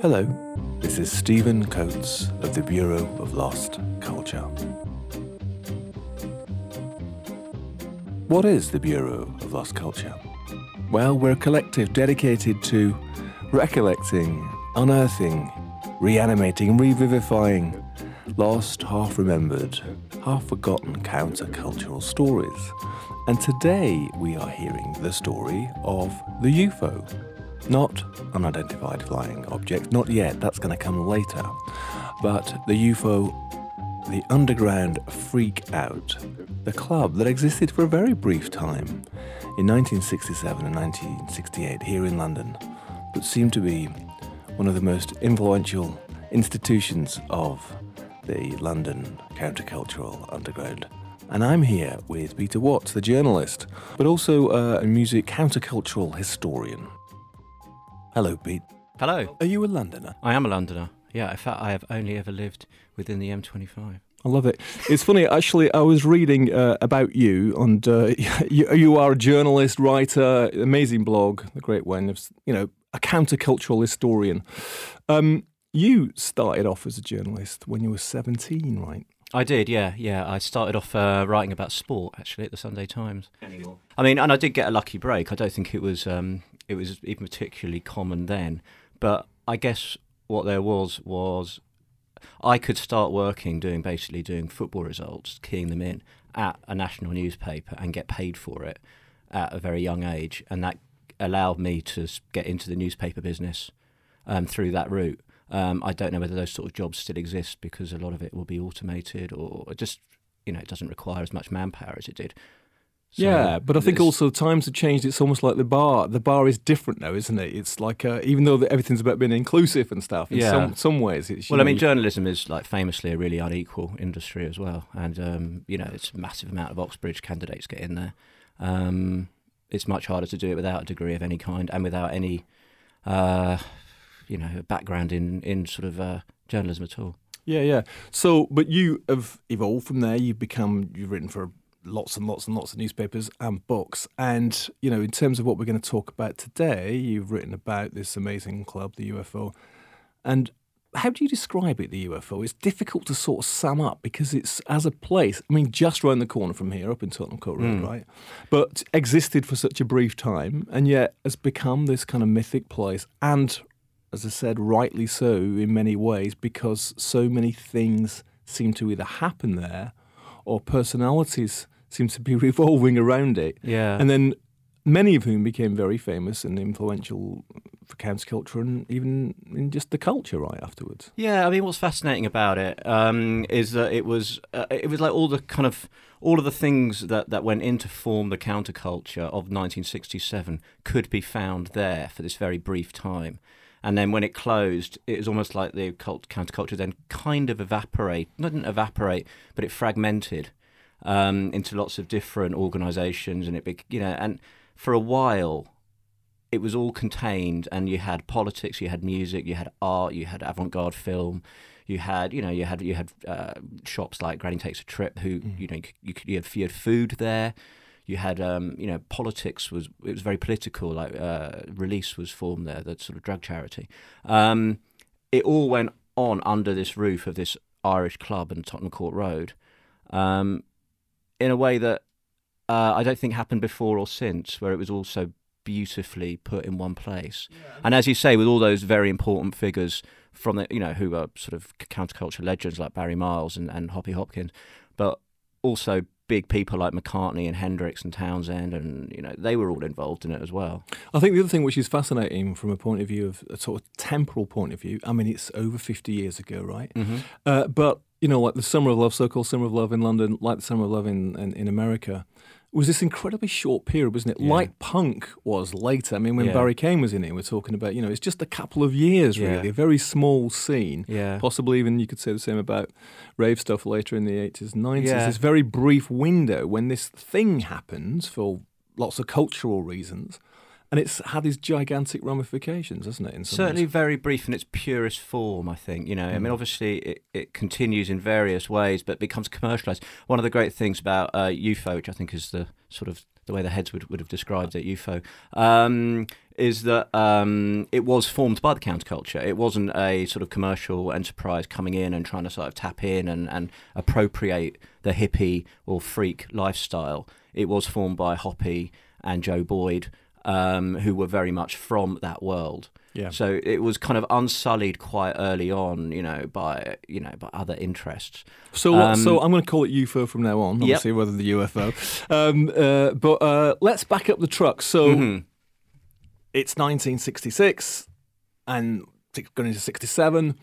Hello, this is Stephen Coates of the Bureau of Lost Culture. What is the Bureau of Lost Culture? Well, we're a collective dedicated to recollecting, unearthing, reanimating, revivifying lost, half remembered, half forgotten countercultural stories. And today we are hearing the story of the UFO. Not unidentified flying object, not yet, that's going to come later. But the UFO, the underground freak out, the club that existed for a very brief time in 1967 and 1968 here in London, but seemed to be one of the most influential institutions of the London countercultural underground. And I'm here with Peter Watts, the journalist, but also uh, a music countercultural historian. Hello, Pete. Hello. Are you a Londoner? I am a Londoner. Yeah, in fact, I have only ever lived within the M25. I love it. It's funny, actually. I was reading uh, about you, and uh, you, you, are a journalist, writer, amazing blog, the great one. You know, a countercultural historian. Um, you started off as a journalist when you were seventeen, right? I did, yeah, yeah. I started off uh, writing about sport actually at the Sunday Times. Anymore. I mean, and I did get a lucky break. I don't think it was um, it was even particularly common then, but I guess what there was was I could start working doing basically doing football results, keying them in at a national newspaper and get paid for it at a very young age, and that allowed me to get into the newspaper business um, through that route. Um, I don't know whether those sort of jobs still exist because a lot of it will be automated or just you know it doesn't require as much manpower as it did. So yeah, but I think also times have changed. It's almost like the bar. The bar is different now, isn't it? It's like uh, even though everything's about being inclusive and stuff. In yeah. some some ways, it's well. know, I mean, journalism is like famously a really unequal industry as well, and um, you know, it's a massive amount of Oxbridge candidates get in there. Um, it's much harder to do it without a degree of any kind and without any, uh, you know, background in in sort of uh, journalism at all. Yeah, yeah. So, but you have evolved from there. You've become. You've written for lots and lots and lots of newspapers and books. And, you know, in terms of what we're going to talk about today, you've written about this amazing club, the UFO. And how do you describe it, the UFO? It's difficult to sort of sum up because it's as a place, I mean, just round the corner from here, up in Tottenham Court Road, mm. right? But existed for such a brief time and yet has become this kind of mythic place. And, as I said, rightly so in many ways because so many things seem to either happen there or personalities seem to be revolving around it. Yeah. And then many of whom became very famous and influential for counterculture and even in just the culture right afterwards. Yeah, I mean, what's fascinating about it um, is that it was uh, it was like all the kind of all of the things that, that went into form the counterculture of 1967 could be found there for this very brief time. And then when it closed, it was almost like the cult counterculture then kind of evaporate, not didn't evaporate, but it fragmented um, into lots of different organisations, and it, be, you know, and for a while, it was all contained, and you had politics, you had music, you had art, you had avant-garde film, you had, you know, you had you had uh, shops like Granny Takes a Trip, who, mm. you know, you, could, you, had, you had food there. You had, um, you know, politics was it was very political. Like uh, Release was formed there, that sort of drug charity. Um, it all went on under this roof of this Irish club in Tottenham Court Road. Um, in a way that uh, I don't think happened before or since, where it was also beautifully put in one place. Yeah. And as you say, with all those very important figures from the, you know, who are sort of counterculture legends like Barry Miles and, and Hoppy Hopkins, but also big people like McCartney and Hendrix and Townshend, and you know they were all involved in it as well. I think the other thing which is fascinating from a point of view of a sort of temporal point of view. I mean, it's over fifty years ago, right? Mm-hmm. Uh, but you know, like the Summer of Love, so-called Summer of Love in London, like the Summer of Love in, in, in America, was this incredibly short period, wasn't it? Yeah. Like punk was later. I mean, when yeah. Barry Kane was in it, we're talking about, you know, it's just a couple of years, really, yeah. a very small scene. Yeah. Possibly even you could say the same about rave stuff later in the 80s, 90s. This very brief window when this thing happens for lots of cultural reasons and it's had these gigantic ramifications, hasn't it? Certainly, ways? very brief in its purest form. I think you know. Mm. I mean, mm. obviously, it, it continues in various ways, but becomes commercialized. One of the great things about uh, UFO, which I think is the sort of the way the heads would, would have described it, UFO, um, is that um, it was formed by the counterculture. It wasn't a sort of commercial enterprise coming in and trying to sort of tap in and, and appropriate the hippie or freak lifestyle. It was formed by Hoppy and Joe Boyd, um, who were very much from that world. Yeah. So it was kind of unsullied quite early on, you know, by you know by other interests. So, um, so I'm going to call it UFO from now on. Obviously, yep. rather than the UFO. Um, uh, but uh, let's back up the truck. So mm-hmm. it's 1966, and going into 67.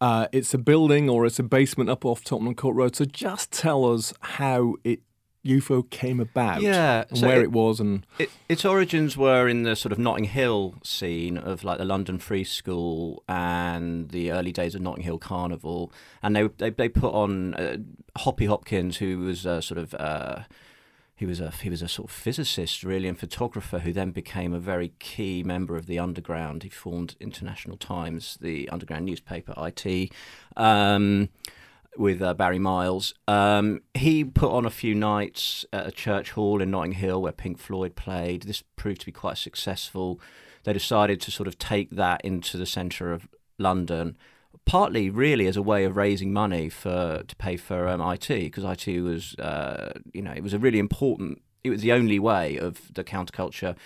Uh, it's a building or it's a basement up off Tottenham Court Road. So just tell us how it UFO came about, yeah, and so where it, it was, and it, its origins were in the sort of Notting Hill scene of like the London Free School and the early days of Notting Hill Carnival, and they they, they put on uh, Hoppy Hopkins, who was a sort of uh, he was a he was a sort of physicist really and photographer who then became a very key member of the underground. He formed International Times, the underground newspaper, IT. Um, with uh, Barry Miles. Um, he put on a few nights at a church hall in Notting Hill where Pink Floyd played. This proved to be quite successful. They decided to sort of take that into the centre of London, partly really as a way of raising money for to pay for um, IT because IT was, uh, you know, it was a really important. It was the only way of the counterculture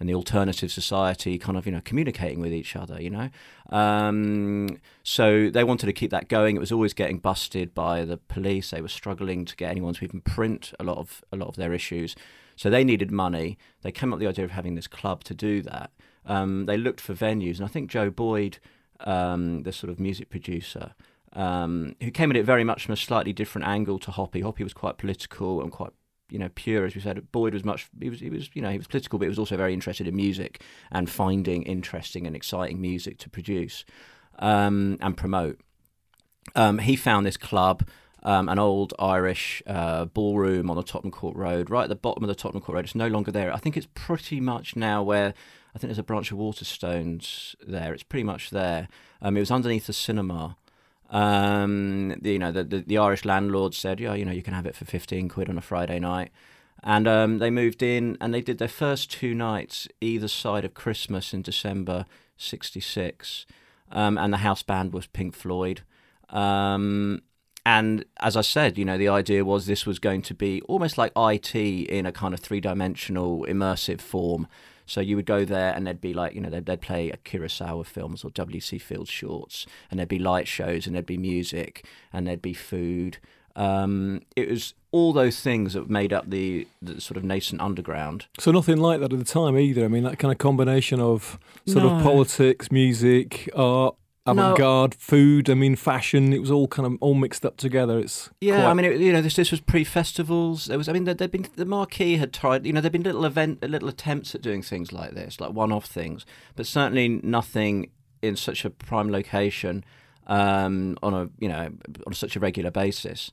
and the alternative society kind of you know communicating with each other you know? Um, so they wanted to keep that going. It was always getting busted by the police. They were struggling to get anyone to even print a lot of a lot of their issues. So they needed money. They came up with the idea of having this club to do that. Um, they looked for venues and I think Joe Boyd um, the sort of music producer um, who came at it very much from a slightly different angle to Hoppy. Hoppy was quite political and quite you know pure as we said. Boyd was much he was he was you know he was political, but he was also very interested in music and finding interesting and exciting music to produce um, and promote. Um, he found this club. Um, an old Irish uh, ballroom on the Tottenham Court Road, right at the bottom of the Tottenham Court Road. It's no longer there. I think it's pretty much now where I think there's a branch of Waterstones there. It's pretty much there. Um, it was underneath the cinema, um, you know, the, the, the Irish landlord said, yeah, you know, you can have it for 15 quid on a Friday night. And um, they moved in and they did their first two nights either side of Christmas in December 66. Um, and the house band was Pink Floyd. Um, and as I said, you know, the idea was this was going to be almost like IT in a kind of three dimensional immersive form. So you would go there and there'd be like, you know, they'd, they'd play a Kurosawa films or W.C. Fields shorts, and there'd be light shows and there'd be music and there'd be food. Um, it was all those things that made up the, the, sort of nascent underground. So nothing like that at the time either. I mean, that kind of combination of sort no. of politics, music, art, avant-garde no. food i mean fashion it was all kind of all mixed up together. It's yeah quite... i mean it, you know this this was pre-festivals. There was i mean there, had been the marquee had tried you know there'd been little event little attempts at doing things like this like one-off things but certainly nothing in such a prime location um, on a you know on such a regular basis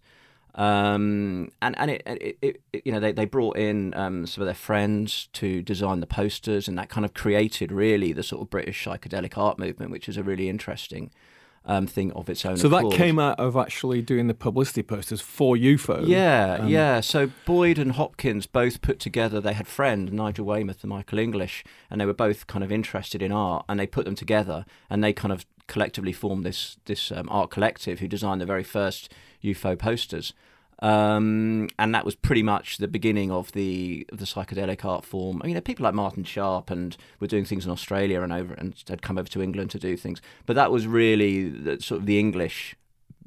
um, and and it, it, it, you know they, they brought in um, some of their friends to design the posters, and that kind of created really the sort of British psychedelic art movement, which is a really interesting um, thing of its own. So accord. that came out of actually doing the publicity posters for UFO. Yeah, um, yeah. So Boyd and Hopkins both put together. They had friend Nigel Waymouth and Michael English, and they were both kind of interested in art, and they put them together, and they kind of collectively formed this this um, art collective who designed the very first UFO posters. Um, and that was pretty much the beginning of the of the psychedelic art form. I mean, people like Martin Sharp and were doing things in Australia and over and had come over to England to do things. But that was really the, sort of the English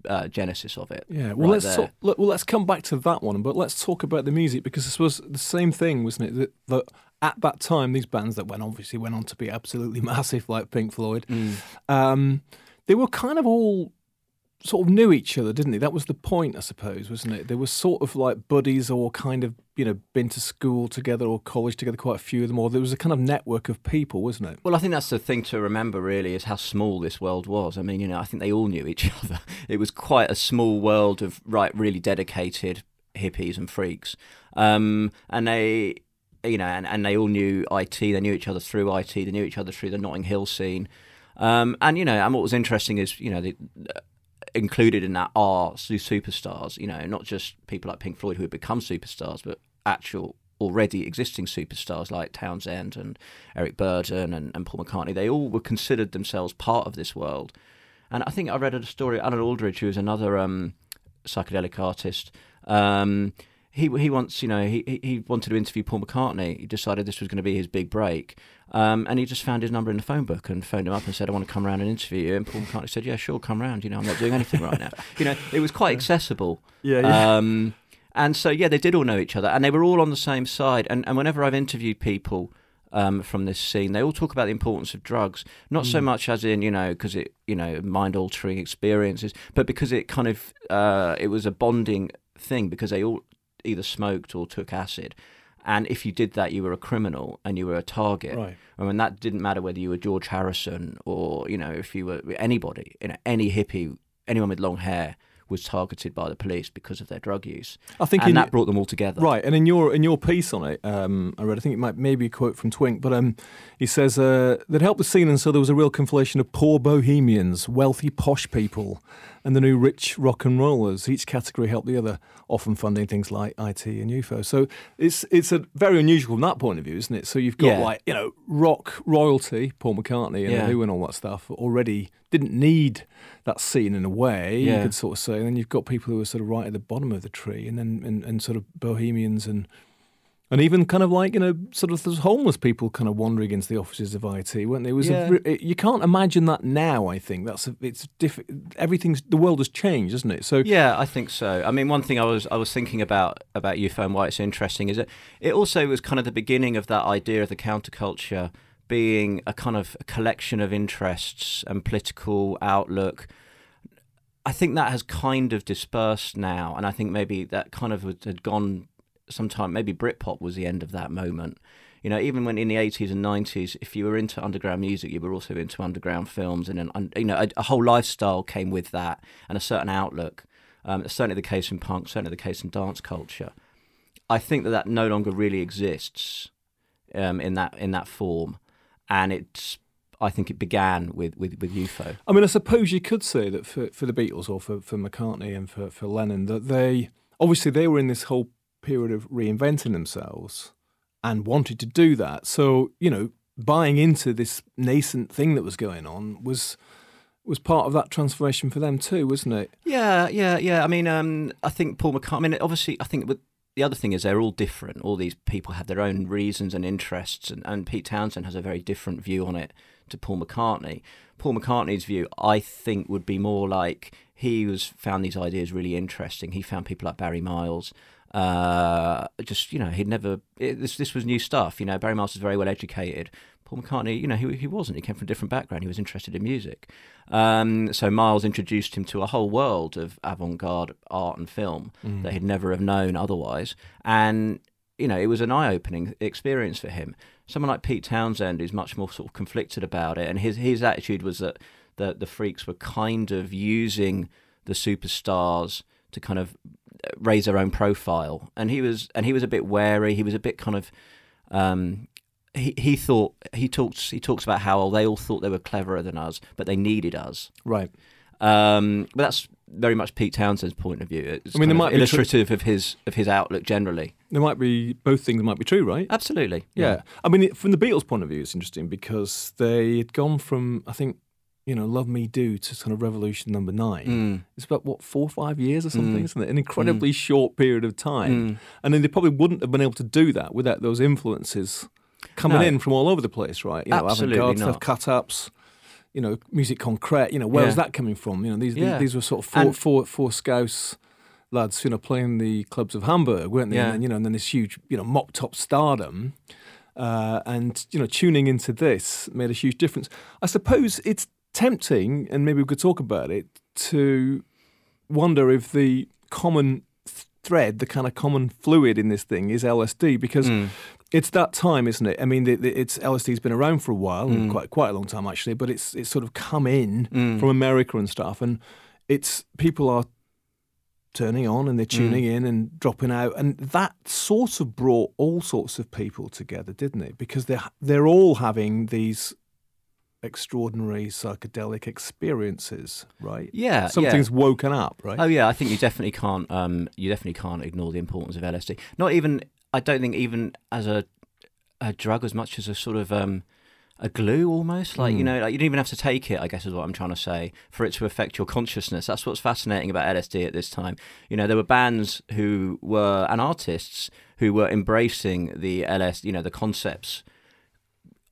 uh, genesis of it. Yeah, well, right let's talk, well let's come back to that one, but let's talk about the music because this was the same thing, wasn't it? That, that at that time, these bands that went obviously went on to be absolutely massive, like Pink Floyd, mm. um, they were kind of all sort of knew each other, didn't they? That was the point, I suppose, wasn't it? They were sort of like buddies or kind of, you know, been to school together or college together, quite a few of them, or there was a kind of network of people, wasn't it? Well, I think that's the thing to remember, really, is how small this world was. I mean, you know, I think they all knew each other. It was quite a small world of, right, really dedicated hippies and freaks. Um, and they, you know, and, and they all knew IT. They knew each other through IT. They knew each other through the Notting Hill scene. Um, and you know, and what was interesting is, you know, the, included in that are superstars. You know, not just people like Pink Floyd who have become superstars, but actual already existing superstars like Townshend and Eric Burdon and, and Paul McCartney. They all were considered themselves part of this world. And I think I read a story, Alan Aldridge, who is another um, psychedelic artist. Um, he he wants you know he he wanted to interview Paul McCartney. He decided this was going to be his big break, um, and he just found his number in the phone book and phoned him up and said, "I want to come around and interview you." And Paul McCartney said, "Yeah, sure, come round. You know, I'm not doing anything right now." You know, it was quite accessible. Yeah, yeah. Um, and so yeah, they did all know each other, and they were all on the same side. And and whenever I've interviewed people. Um, from this scene, they all talk about the importance of drugs, not so much as in you know because it you know mind altering experiences, but because it kind of uh, it was a bonding thing because they all either smoked or took acid. And if you did that, you were a criminal and you were a target. Right. I mean, that didn't matter whether you were George Harrison or, you know, if you were anybody, you know, any hippie, anyone with long hair was targeted by the police because of their drug use. I think and in- that brought them all together. Right, and in your in your piece on it, um, I read. I think it might maybe a quote from Twink, but um, he says uh, that helped the scene, and so there was a real conflation of poor bohemians, wealthy posh people, and the new rich rock and rollers. Each category helped the other, often funding things like IT and UFO. So it's it's a very unusual from that point of view, isn't it? So you've got Yeah. like you know rock royalty, Paul McCartney and Yeah. Who and all that stuff already didn't need that scene in a way. Yeah. You could sort of say, and then you've got people who are sort of right at the bottom of the tree, and then and, and sort of bohemians and and even kind of like you know sort of those homeless people kind of wandering into the offices of IT, weren't they? It was Yeah. a, you can't imagine that now. I think that's a, it's diff- everything's the world has changed, isn't it? So Yeah, I think so. I mean, one thing I was I was thinking about about UFO and why it's interesting is that it also was kind of the beginning of that idea of the counterculture being a kind of a collection of interests and political outlook. I think that has kind of dispersed now, and I think maybe that kind of had gone sometime. Maybe Britpop was the end of that moment. You know, even when in the eighties and nineties, if you were into underground music, you were also into underground films, and then you know a, a whole lifestyle came with that, and a certain outlook. Um, certainly the case in punk, certainly the case in dance culture. I think that that no longer really exists um, in that in that form, and it's. I think it began with, with, with UFO. I mean, I suppose you could say that for, for the Beatles or for, for McCartney and for, for Lennon, that they obviously they were in this whole period of reinventing themselves and wanted to do that. So, you know, buying into this nascent thing that was going on was was part of that transformation for them too, wasn't it? Yeah, yeah, yeah. I mean, um, I think Paul McCartney. I mean, obviously, I think with the other thing is they're all different. All these people have their own reasons and interests, and, and Pete Townshend has a very different view on it to Paul McCartney. Paul McCartney's view, I think, would be more like he was found these ideas really interesting. He found people like Barry Miles. Uh, just you know, he'd never. It, this this was new stuff. You know, Barry Miles was very well educated. Paul McCartney, you know, he he wasn't. He came from a different background. He was interested in music. Um, so Miles introduced him to a whole world of avant-garde art and film that he'd never have known otherwise. And you know, it was an eye-opening experience for him. Someone like Pete Townshend, who's much more sort of conflicted about it, and his his attitude was that the the freaks were kind of using the superstars to kind of raise their own profile, and he was and he was a bit wary. He was a bit kind of um, he he thought he talks he talks about how they all thought they were cleverer than us, but they needed us. Right. Um, but that's very much Pete Townshend's point of view. It's I mean, there might be tr- illustrative of his of his outlook generally. There might be both things might be true, right? Absolutely. Yeah. I mean, from the Beatles' point of view, it's interesting because they had gone from, I think, you know, Love Me Do to kind of Revolution number nine. Mm. It's about, what, four or five years or something, Mm. isn't it? An incredibly short period of time. Mm. And then they probably wouldn't have been able to do that without those influences coming No. in from all over the place, right? You know, Absolutely avant-garde stuff, not. cut-ups, you know, music concrete. You know, where was that coming from? You know, these Yeah. these were sort of four, And- four, four Scouse lads, you know, playing the clubs of Hamburg, weren't they? Yeah. And then, you know, and then this huge, you know, mop top stardom. Uh, and you know, tuning into this made a huge difference. I suppose it's tempting, and maybe we could talk about it, to wonder if the common thread, the kind of common fluid in this thing, is LSD because Mm. it's that time, isn't it? I mean, the, the, it's LSD's been around for a while, Mm. quite quite a long time actually, but it's it's sort of come in Mm. from America and stuff, and it's people are turning on and they're Mm. tuning in and dropping out, and that sort of brought all sorts of people together, didn't it? Because they're they're all having these extraordinary psychedelic experiences, right? Yeah, Something's yeah. woken up, right? Oh yeah, I think you definitely can't. Um, you definitely can't ignore the importance of LSD. Not even. I don't think even as a a drug as much as a sort of um, a glue almost like you Mm. know like you don't even have to take it i guess is what i'm trying to say for it to affect your consciousness that's what's fascinating about lsd at this time you know there were bands who were and artists who were embracing the ls you know the concepts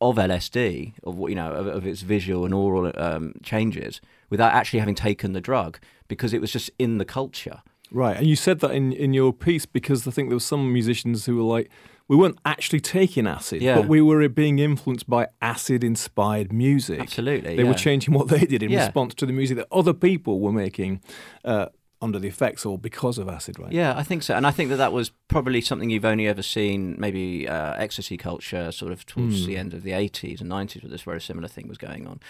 of lsd of what you know of, of its visual and aural um, changes without actually having taken the drug because it was just in the culture Right, and you said that in, in your piece because I think there were some musicians who were like, we weren't actually taking acid, Yeah. but we were being influenced by acid-inspired music. absolutely They yeah. were changing what they did in Yeah. response to the music that other people were making uh, under the effects or because of acid, right? Yeah, I think so, and I think that that was probably something you've only ever seen, maybe uh, ecstasy culture, sort of towards Hmm. the end of the eighties and nineties, where this very similar thing was going on.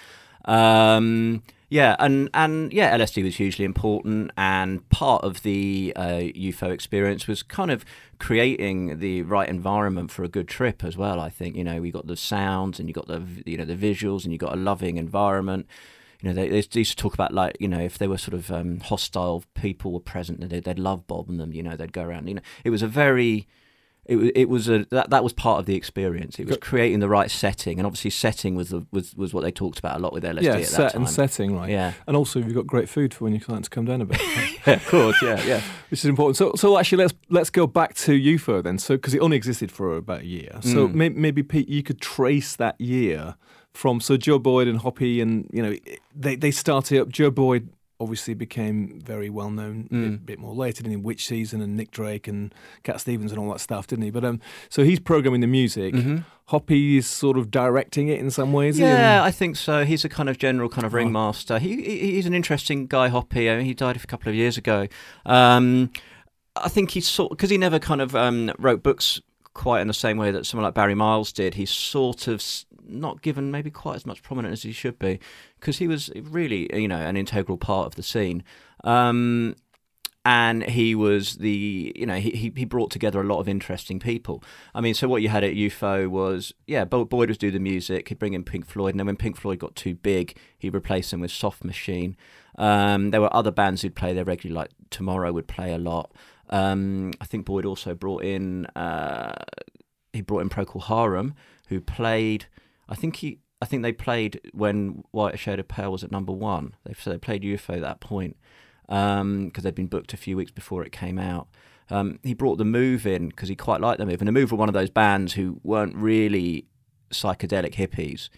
Um, yeah, and and yeah, LSD was hugely important, and part of the uh, UFO experience was kind of creating the right environment for a good trip as well. I think you know we got the sounds, and you got the you know the visuals, and you got a loving environment you know, they, they used to talk about like, you know, if there were sort of um, hostile people were present, they'd, they'd love bomb them. You know, they'd go around. You know, it was a very, it, it was a that, that was part of the experience. It was creating the right setting, and obviously setting was the, was was what they talked about a lot with LSD yeah, at that set time. and setting, right? Yeah, And also, you've got great food for when your clients come down a bit, yeah, of course, yeah, yeah. which is important. So, so actually, let's let's go back to UFO then. So, because it only existed for about a year, so Mm. may, maybe Pete, you could trace that year from so Joe Boyd and Hoppy, and you know, they they started up. Joe Boyd obviously became very well known a Mm. bit, bit more later, didn't he? Witch Season and Nick Drake and Cat Stevens and all that stuff, didn't he? But um, so he's programming the music. Mhm. Hoppy is sort of directing it in some ways. he? Yeah, I think so. He's a kind of general kind of ringmaster. He, he he's an interesting guy, Hoppy. I mean, he died a couple of years ago. Um, I think he's sort because he never kind of um, wrote books quite in the same way that someone like Barry Miles did. He's sort of not given maybe quite as much prominence as he should be because he was really you know an integral part of the scene. Um, and he was the you know he, he brought together a lot of interesting people. I mean, so what you had at UFO was yeah, Bo- Boyd was do the music. He'd bring in Pink Floyd, and then when Pink Floyd got too big, he replaced them with Soft Machine. Um, there were other bands who'd play there regularly, like Tomorrow would play a lot. Um, I think Boyd also brought in uh, he brought in Procol Harum, who played. I think he. I think they played when White Shade of Pale was at number one. They so they played UFO at that point because they'd been booked a few weeks before it came out. Um, he brought the Move in because he quite liked the Move, and the Move were one of those bands who weren't really psychedelic hippies,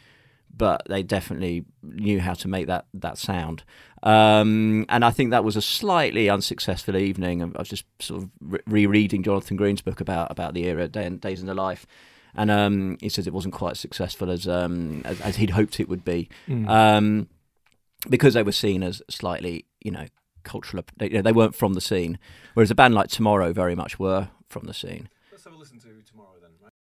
but they definitely knew how to make that that sound. Um, and I think that was a slightly unsuccessful evening. I was just sort of re- rereading Jonathon Green's book about about the era, Day, Days in the Life, and um, he says it wasn't quite as successful as um, as, as he'd hoped it would be Mm. um, because they were seen as slightly, you know, cultural. They, you know, they weren't from the scene, whereas a band like Tomorrow very much were from the scene. Let's have a listen to tomorrow then. Right?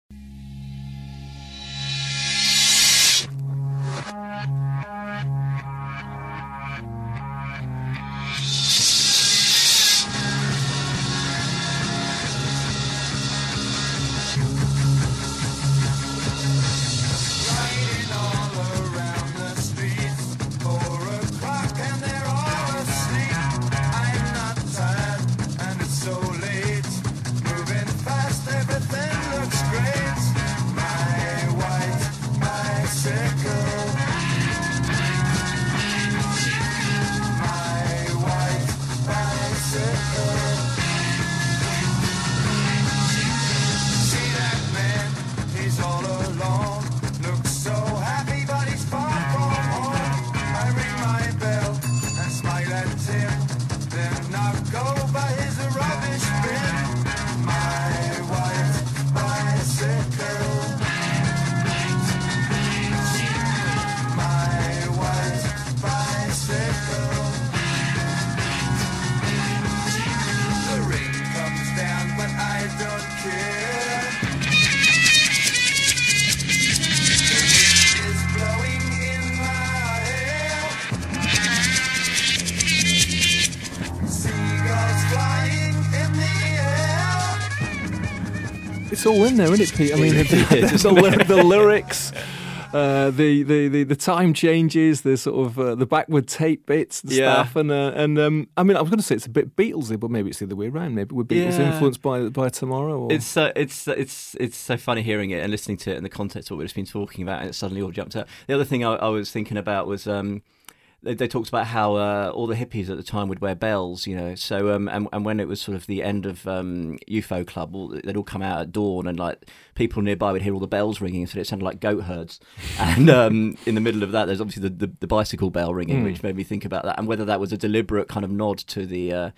Bicycle. All in there, isn't it, Pete? I mean, the, the, lyrics, uh, the, the the the time changes, the sort of uh, the backward tape bits and Yeah. stuff, and uh, and um, I mean, I was going to say it's a bit Beatlesy, but maybe it's the other way around. Maybe we're Beatles Yeah. influenced by by Tomorrow. Or... It's so it's it's it's so funny hearing it and listening to it in the context of what we've just been talking about, and it suddenly all jumped out. The other thing I, I was thinking about was um, they, they talked about how uh, all the hippies at the time would wear bells, you know. So um, and and when it was sort of the end of um, UFO Club, all, they'd all come out at dawn, and like people nearby would hear all the bells ringing, so it sounded like goat herds. And um, in the middle of that, there's obviously the, the, the bicycle bell ringing, Mm. which made me think about that, and whether that was a deliberate kind of nod to the. Uh,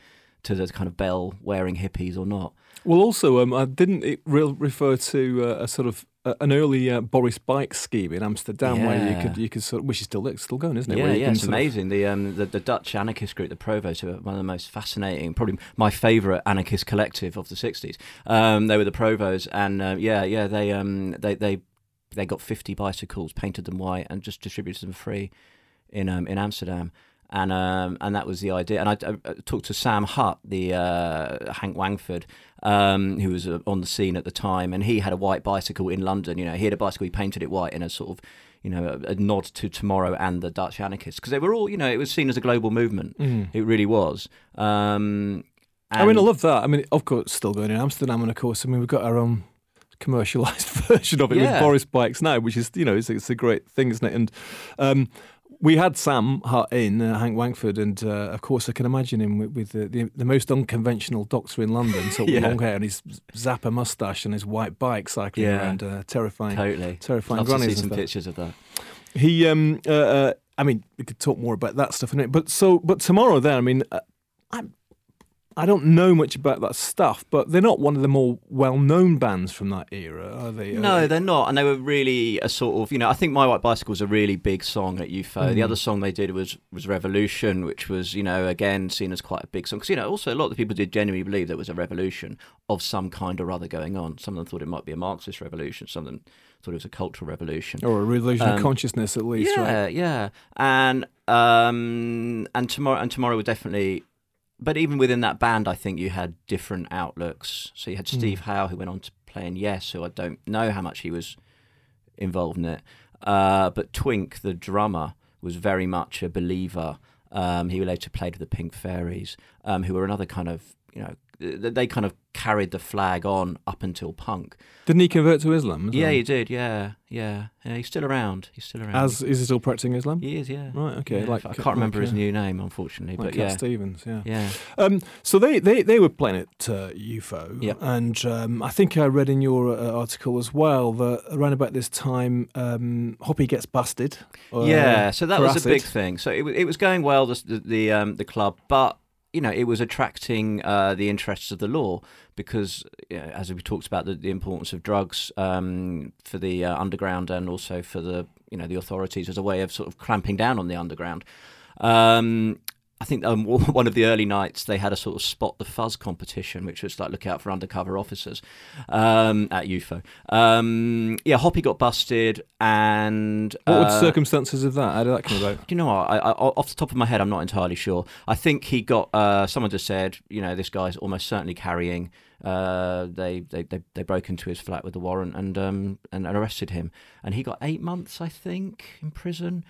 to the kind of bell wearing hippies or not. Well, also, um, I didn't it real refer to uh, a sort of uh, an early uh, Boris Bike scheme in Amsterdam where you could you could sort of, which is still still going, isn't it? Yeah, yeah, it's sort of- amazing. The, um, the the Dutch anarchist group, the Provos, are one of the most fascinating, probably my favourite anarchist collective of the '60s. Um, they were the Provos, and uh, yeah, yeah, they um they they they got 50 bicycles, painted them white, and just distributed them free in um in Amsterdam. And um and that was the idea. And I, I talked to Sam Hutt, the uh, Hank Wangford, um, who was uh, on the scene at the time, and he had a white bicycle in London. You know, he had a bicycle, he painted it white in a sort of you know, a, a nod to tomorrow and the Dutch anarchists because they were all, you know, it was seen as a global movement. Mm. It really was. Um, I mean, I love that. I mean, of course, it's still going in Amsterdam, and of course, I mean, we've got our own commercialized version of it with Yeah. Boris bikes now, which is you know, it's, it's a great thing, isn't it? And um, we had Sam Hutt in uh, Hank Wangford, and uh, of course, I can imagine him with, with the, the the most unconventional doctor in London, sort of Yeah. long hair and his Zappa mustache and his white bike cycling Yeah. around, uh, terrifying, Totally. terrifying Love to see some pictures of that. He, um, uh, uh, I mean, we could talk more about that stuff in it. But so, but tomorrow, then, I mean, uh, I, don't know much about that stuff, but they're not one of the more well-known bands from that era, are they? Are No, they? they're not, and they were really a sort of you know. I think My White Bicycle was a really big song at UFO. The Mm. other song they did was was Revolution, which was you know again seen as quite a big song because you know also a lot of the people did genuinely believe there was a revolution of some kind or other going on. Some of them thought it might be a Marxist revolution. Some of them thought it was a cultural revolution. or a revolution of Um, consciousness, at least, yeah, right? yeah, and um, and tomorrow and tomorrow would definitely. But even within that band, I think you had different outlooks. So you had Steve Howe, who went on to play in Yes, who I don't know how much he was involved in it. Uh, but Twink, the drummer, was very much a believer. Um, he later played with the Pink Fairies, um, who were another kind of, you know, they kind of carried the flag on up until punk. Didn't he convert to Islam? As Yeah, he did. Yeah, yeah, yeah. He's still around. He's still around. As is he still practicing Islam? He is, yeah. Right, okay, Yeah, like- I can't remember like, his new name, unfortunately, Like but Cat yeah, Stevens, yeah. yeah, Um, so they, they, they were playing at uh, UFO, Yep. and um, I think I read in your uh, article as well that around about this time, um, Hoppy gets busted. uh, yeah. So that was a big thing. So it was it was going well the the the, um, the club, but you know it was attracting uh, the interests of the law because you know, as we talked about the, the importance of drugs um, for the uh, underground and also for the you know the authorities as a way of sort of clamping down on the underground. Um, I think um, one of the early nights they had a sort of spot the fuzz competition, which was like look out for undercover officers um, at UFO. Um, yeah, Hoppy got busted, and What were uh, the circumstances of that? How did that come about? do you know what? I, I, off the top of my head, I'm not entirely sure. I think he got. Uh, someone just said, you know, this guy's almost certainly carrying. Uh, they, they they they broke into his flat with a warrant and um and arrested him, and he got eight months, I think, in prison.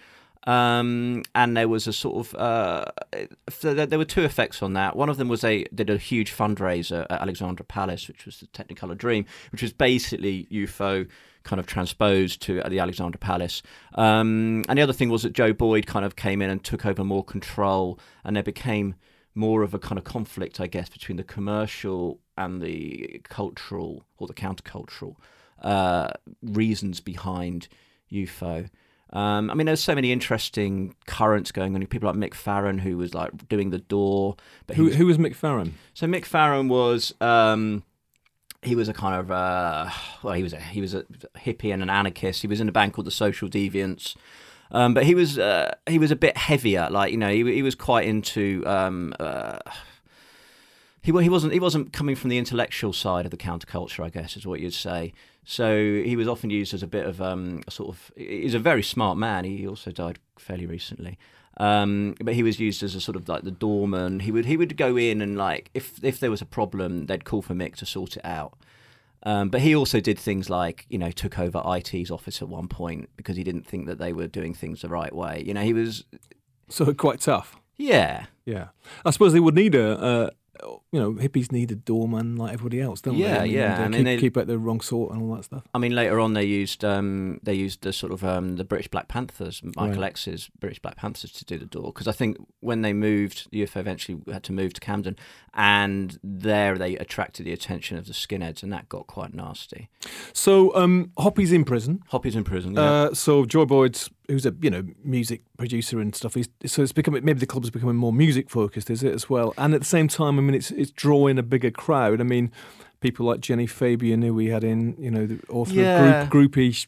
Um, and there was a sort of uh, there, were two effects on that. One of them was they did a huge fundraiser at Alexandra Palace, which was the Technicolor Dream, which was basically UFO kind of transposed to the Alexandra Palace. Um, and the other thing was that Joe Boyd kind of came in and took over more control, and there became more of a kind of conflict, I guess, between the commercial and the cultural or the countercultural uh, reasons behind UFO. Um, I mean, there's so many interesting currents going on. People like Mick Farren, who was like doing the door, but Who, was who was Mick Farren? so Mick Farren was um, he was a kind of uh, well he was a he was a hippie and an anarchist. He was in a band called the Social Deviants. Um, but he was uh, he was a bit heavier, like you know, he, he was quite into um, uh, he he wasn't he wasn't coming from the intellectual side of the counterculture, I guess, is what you'd say. So he was often used as a bit of um, a sort of he's a very smart man. He also died fairly recently. Um, but he was used as a sort of like the doorman. He would he would go in and like if if there was a problem, they'd call for Mick to sort it out. Um, but he also did things like, you know, took over IT's office at one point because he didn't think that they were doing things the right way. You know, he was, So quite tough. yeah, Yeah, I suppose they would need a, uh, you know, hippies need a doorman like everybody else, don't Yeah, they? I mean, yeah. mean, keep, they- keep out the wrong sort and all that stuff. I mean, later on they used um, they used the sort of um, the British Black Panthers, Michael Right. X's British Black Panthers, to do the door because I think when they moved, the UFO eventually had to move to Camden, and there they attracted the attention of the skinheads, and that got quite nasty. So um, Hoppy's in prison. Hoppy's in prison. Yeah. Uh, so Joe Boyd's, who's a you know music producer and stuff, he's, so it's becoming maybe the club's becoming more music focused, is it as well? And at the same time, I mean, it's it's drawing a bigger crowd. I mean, people like Jenny Fabian, who we had in, you know, the author Yeah. of group, groupie. sh-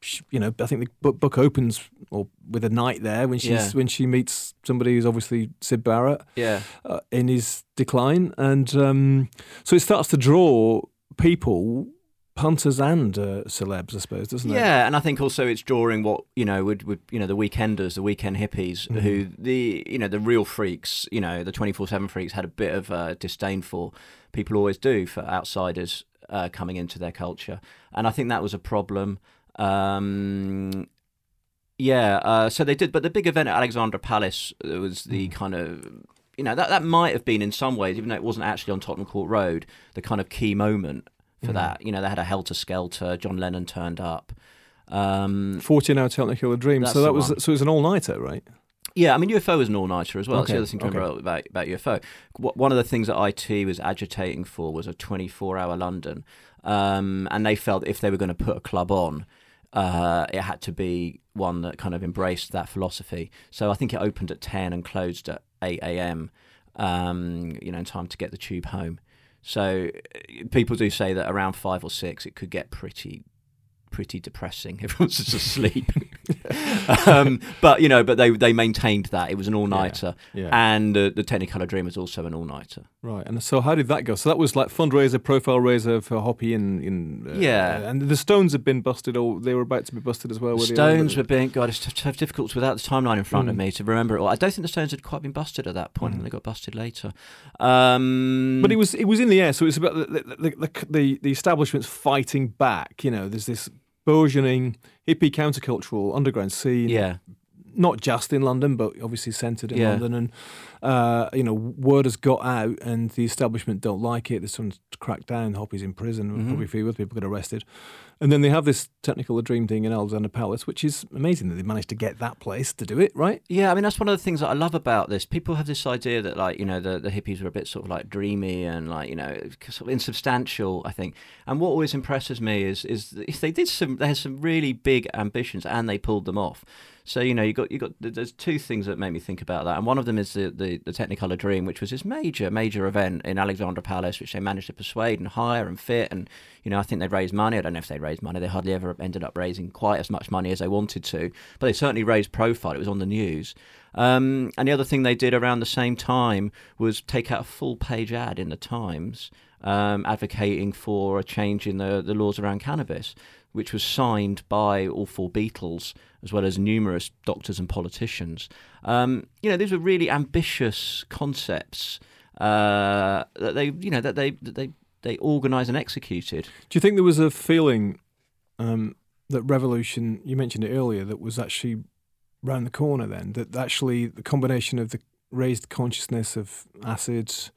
sh- You know, I think the book, book opens or with a night there when she's Yeah. when she meets somebody who's obviously Syd Barrett yeah. uh, in his decline, and um, so it starts to draw people, punters and uh, celebs, I suppose, doesn't it? Yeah, and I think also it's drawing what you know would, would you know the weekenders, the weekend hippies, Mm-hmm. who the you know the real freaks, you know the twenty four seven freaks had a bit of uh, disdain for. People always do for outsiders uh, coming into their culture, and I think that was a problem. Um, yeah, uh, so they did, but the big event at Alexandra Palace uh, was the Mm. kind of you know that that might have been in some ways, even though it wasn't actually on Tottenham Court Road, the kind of key moment for Mm. that. You know, they had a helter skelter. John Lennon turned up. Um, 14 hour Technicolor Dream. So that was one. so it was an all nighter, right? yeah, I mean UFO was an all nighter as well. That's the other thing to remember about about UFO. One of the things that IT was agitating for was a 24 hour London, um, and they felt if they were going to put a club on. Uh, it had to be one that kind of embraced that philosophy. So I think it opened at 10 and closed at 8 a.m. Um, you know, in time to get the tube home. So uh, people do say that around five or six, it could get pretty, pretty depressing. Everyone's just asleep. um, but you know, but they they maintained that it was an all nighter, yeah. and uh, the Technicolor Dream was also an all nighter. Right. And so how did that go? So that was like fundraiser, profile raiser for Hoppy in. in uh, Yeah. And the Stones had been busted, or they were about to be busted as well. were? Stones were being God. It's t- t- difficult without the timeline in front of Mm. me to remember it all. I don't think the Stones had quite been busted at that point, and they got busted later. Um, But it was it was in the air, so it's about the the, the, the, the the establishments fighting back. You know, there's this burgeoning hippie countercultural underground scene. yeah, not just in London, but obviously centred in Yeah. London. And uh, you know, word has got out, and the establishment don't like it. They're starting to crack down. Hoppy's in prison. Mhm. Probably a few other people get arrested. And then they have this Technicolor Dream thing in Alexandra Palace, which is amazing that they managed to get that place to do it. Right? Yeah, I mean that's one of the things that I love about this. People have this idea that like you know the the hippies were a bit sort of like dreamy and like you know sort of insubstantial. I think, and what always impresses me is is they did some they had some really big ambitions and they pulled them off. So you know you got you got there's two things that make me think about that, and one of them is the the, the Technicolor Dream, which was this major major event in Alexandra Palace, which they managed to persuade and hire and fit, and you know I think they raised money. I don't know if they raised money. They hardly ever ended up raising quite as much money as they wanted to, but they certainly raised profile. It was on the news. Um, and the other thing they did around the same time was take out a full page ad in the Times um, advocating for a change in the, the laws around cannabis, which was signed by all four Beatles as well as numerous doctors and politicians. Um, you know, these were really ambitious concepts uh, that they, you know, that they that they they organised and executed. Do you think there was a feeling um, that revolution? You mentioned it earlier. That was actually round the corner. Then that actually the combination of the raised consciousness of acids,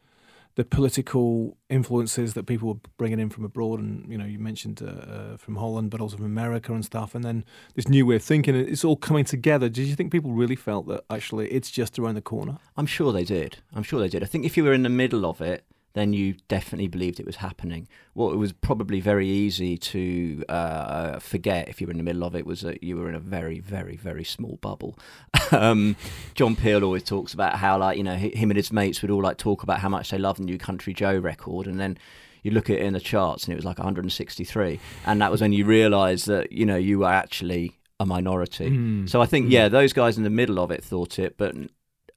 the political influences that people were bringing in from abroad, and you know you mentioned uh, uh, from Holland, but also from America and stuff, and then this new way of thinking. It's all coming together. Did you think people really felt that actually it's just around the corner? I'm sure they did. I'm sure they did. I think if you were in the middle of it, then you definitely believed it was happening. What it was probably very easy to uh, forget if you were in the middle of it was that you were in a very, very, very small bubble. um, John Peel always talks about how, like, you know, him and his mates would all like talk about how much they love the New Country Joe record, and then you look at it in the charts and it was like 163, and that was when you realised that you know you were actually a minority. Mm. So I think, yeah, those guys in the middle of it thought it, but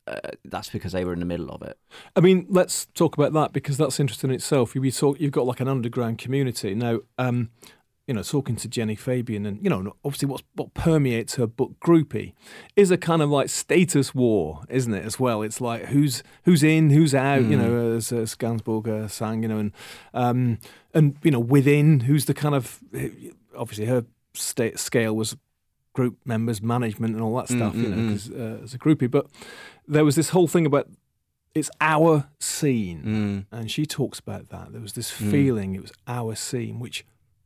uh, that's because they were in the middle of it. I mean, let's talk about that because that's interesting in itself. You talk, you've got like an underground community now. Um, you know, talking to Jenny Fabian, and you know, obviously, what's what permeates her book Groupie is a kind of like status war, isn't it? As well, it's like who's who's in, who's out. You know, as, as Gansberg uh, sang, you know, and um, and you know, within, who's the kind of obviously her state scale was group members, management, and all that stuff. You know, 'cause, uh, as a groupie, but there was this whole thing about it's our scene, Mm. and she talks about that. There was this feeling it was our scene, which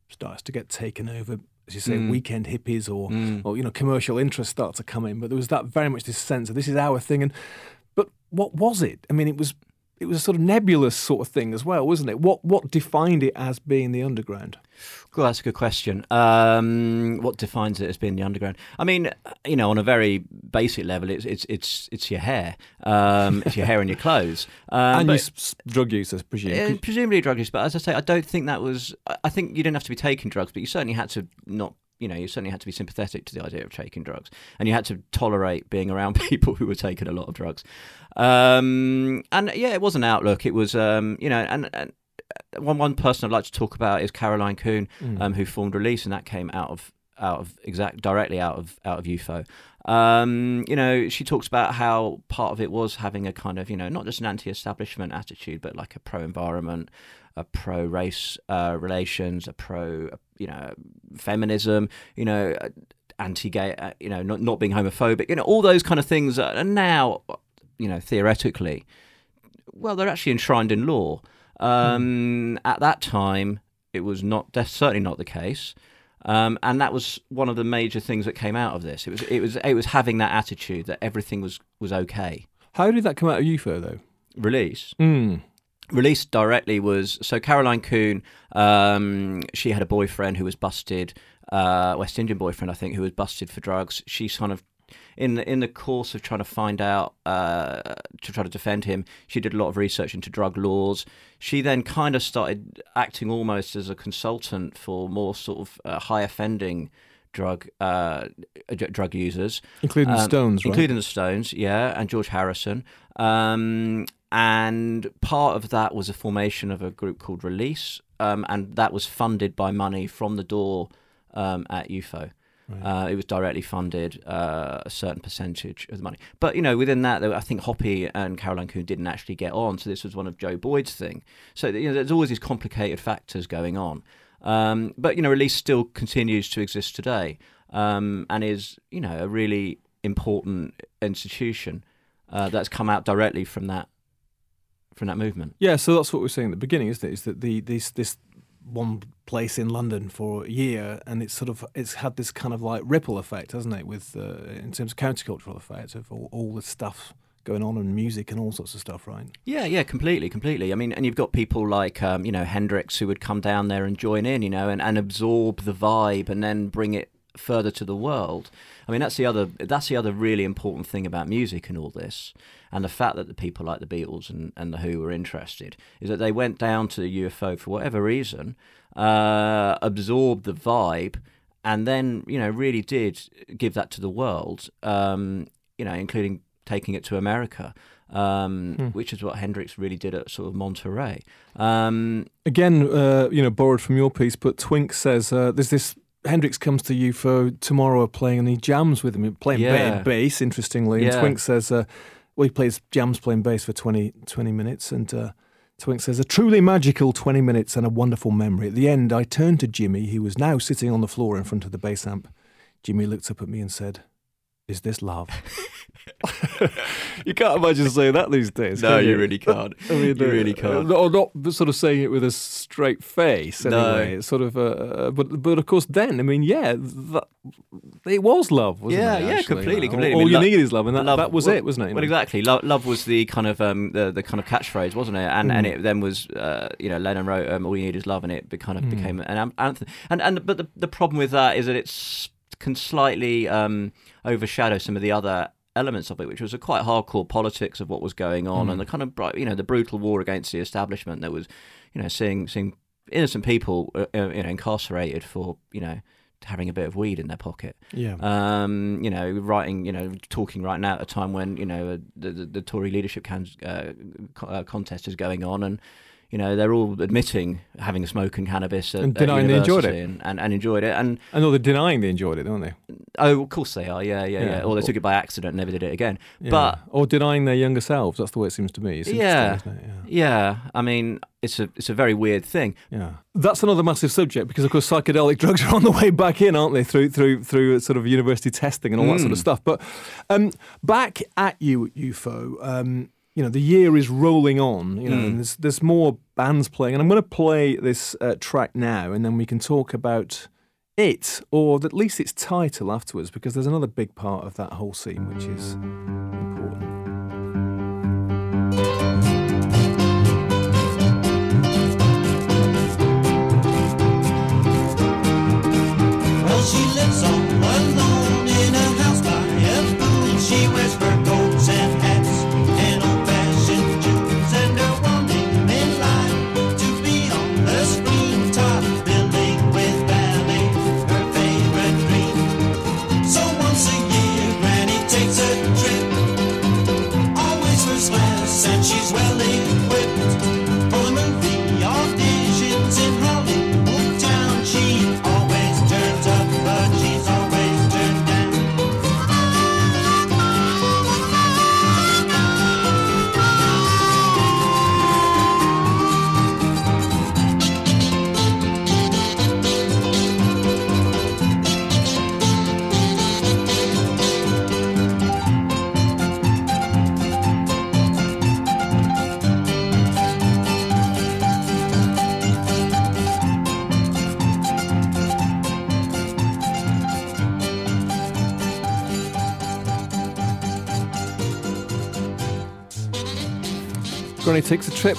starts to get taken over, as you say, Mm. weekend hippies or, Mm. or you know, commercial interests start to come in. But there was that very much this sense of this is our thing. And but what was it? I mean, it was it was a sort of nebulous sort of thing as well, wasn't it? What what defined it as being the underground? Well, that's a good question. Um, what defines it as being the underground? I mean, you know, on a very basic level, it's it's it's it's your hair, um, it's your hair and your clothes, um, and but- you s- s- drug use, I presume. Uh, presumably drug use, but as I say, I don't think that was. I- think you didn't have to be taking drugs, but you certainly had to not. You know, you certainly had to be sympathetic to the idea of taking drugs, and you had to tolerate being around people who were taking a lot of drugs. Um, and yeah, it was an outlook. It was, um, you know, and, and one one person I'd like to talk about is Caroline Coon, um, who formed Release, and that came out of out of exact directly out of out of UFO. Um, you know, she talks about how part of it was having a kind of you know not just an anti-establishment attitude, but like a pro-environment, a pro-race uh, relations, a pro you know feminism, you know. uh, Anti-gay, uh, you know, not not being homophobic, you know, all those kind of things. Are, and now, you know, theoretically, well, they're actually enshrined in law. Um, At that time, it was not that's certainly not the case, um, and that was one of the major things that came out of this. It was it was it was having that attitude that everything was was okay. How did that come out of UFO though? Release Mm. released directly was so Caroline Coon. Um, she had a boyfriend who was busted, uh, West Indian boyfriend, I think, who was busted for drugs. She's kind of in the in the course of trying to find out uh, to try to defend him. She did a lot of research into drug laws. She then kind of started acting almost as a consultant for more sort of uh, high offending drug uh, drug users Including the um, Stones, right? Including the Stones, yeah, and George Harrison. Um, and part of that was a formation of a group called Release, um, and that was funded by money from the door um, at UFO. Uh, it was directly funded uh, a certain percentage of the money, but you know within that, I think Hoppy and Caroline Coon didn't actually get on, so this was one of Joe Boyd's thing. So you know, there's always these complicated factors going on. Um, but you know, Release still continues to exist today, um, and is you know a really important institution uh, that's come out directly from that from that movement. Yeah, so that's what we are saying at the beginning, isn't it? Is that the this this one place in London for a year, and it's sort of it's had this kind of like ripple effect, hasn't it? With uh, in terms of countercultural effect of all, all the stuff going on and music and all sorts of stuff, right? Yeah, yeah, completely, completely. I mean, and you've got people like um, you know Hendrix who would come down there and join in, you know, and, and absorb the vibe and then bring it further to the world. I mean, that's the other that's the other really important thing about music and all this, and the fact that the people like the Beatles and, and the Who were interested is that they went down to the UFO for whatever reason, uh, absorbed the vibe, and then you know really did give that to the world. Um, you know, including taking it to America. Um, Which is what Hendrix really did at sort of Monterey. Um, Again, uh, you know, borrowed from your piece, but Twink says uh, there's this. Hendrix comes to UFO tomorrow playing and he jams with him, playing Yeah. bass, interestingly. And Yeah. Twink says, uh, well, he plays jams playing bass for 20, 20 minutes. And uh, Twink says, a truly magical 20 minutes and a wonderful memory. At the end, I turned to Jimmy, who was now sitting on the floor in front of the bass amp. Jimmy looked up at me and said, Is this love? you can't imagine saying that these days. No, can you really can't. I mean, You uh, really can't. Or not sort of saying it with a straight face. No. Anyway, It's sort of. Uh, uh, but but of course, then I mean, yeah, that, it was love, wasn't Yeah, it? yeah, actually? completely, All- completely. All, I mean, you lo- need is love, and that, Love- that was well- it, wasn't it? Well, exactly. Lo- love was the kind of um, the the kind of catchphrase, wasn't it? And and it then was uh, you know Lennon wrote um, "All You Need Is Love," and it be, kind of became an anthem. And and but the the problem with that is that it's can slightly um, overshadow some of the other elements of it, which was a quite hardcore politics of what was going on and the kind of you know the brutal war against the establishment that was you know seeing seeing innocent people uh, uh, you know incarcerated for you know having a bit of weed in their pocket. Yeah. Um, you know, writing, you know, talking right now at a time when you know the the, the Tory leadership can, uh, co- uh, contest is going on, and You know, they're all admitting having a smoke and cannabis And denying they enjoyed it. And, and, and enjoyed it. And I know they're denying they enjoyed it, don't they? oh, of course they are. Yeah, yeah, Yeah. yeah. Or they took it by accident, and never did it again. Yeah. But or denying their younger selves. That's the way it seems to me. Yeah. it? yeah, I mean, it's a it's a very weird thing. Yeah. yeah. That's another massive subject because, of course, psychedelic drugs are on the way back in, aren't they? Through through through sort of university testing and all that sort of Mm. stuff. But um, back at you, UFO. Um, you know, the year is rolling on. You know, Mm. and there's there's more bands playing, and I'm going to play this uh, track now, and then we can talk about it, or at least its title afterwards, because there's another big part of that whole scene which is important. Well, she lives all takes a trip.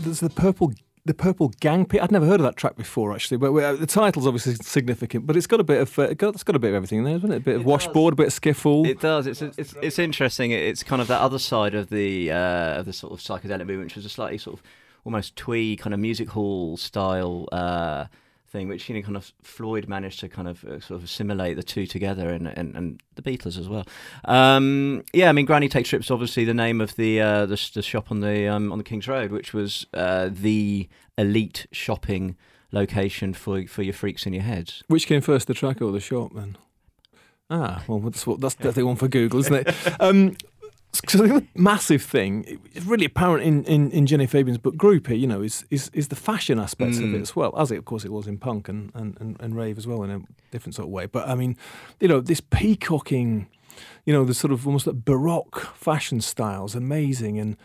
There's the purple, the purple gang pit. I'd never heard of that track before, actually. But uh, the title's obviously significant. But it's got a bit of, uh, it's got a bit of everything in there, isn't it? A bit of It washboard, a bit of skiffle. It does. It's it's it's interesting. It's kind of that other side of the uh, of the sort of psychedelic movement, which was a slightly sort of almost twee kind of music hall style uh, thing, which you know kind of Floyd managed to kind of uh, sort of assimilate the two together, and and, and the Beatles as well. Um, yeah, I mean, Granny Takes Trips, obviously the name of the uh, the, the shop on the um, on the King's Road, which was uh, the elite shopping location for for your freaks in your heads. Which came first, the track or the shop? Then. Ah, well, that's what that's definitely one for Google, isn't it? um, so the massive thing, it's really apparent in, in, in Jenny Fabian's book Groupie, you know, is, is is the fashion aspects of it Mm. as well, as it of course it was in punk and, and, and, and rave as well in a different sort of way. But I mean, you know, this peacocking, you know, the sort of almost like baroque fashion styles, amazing, and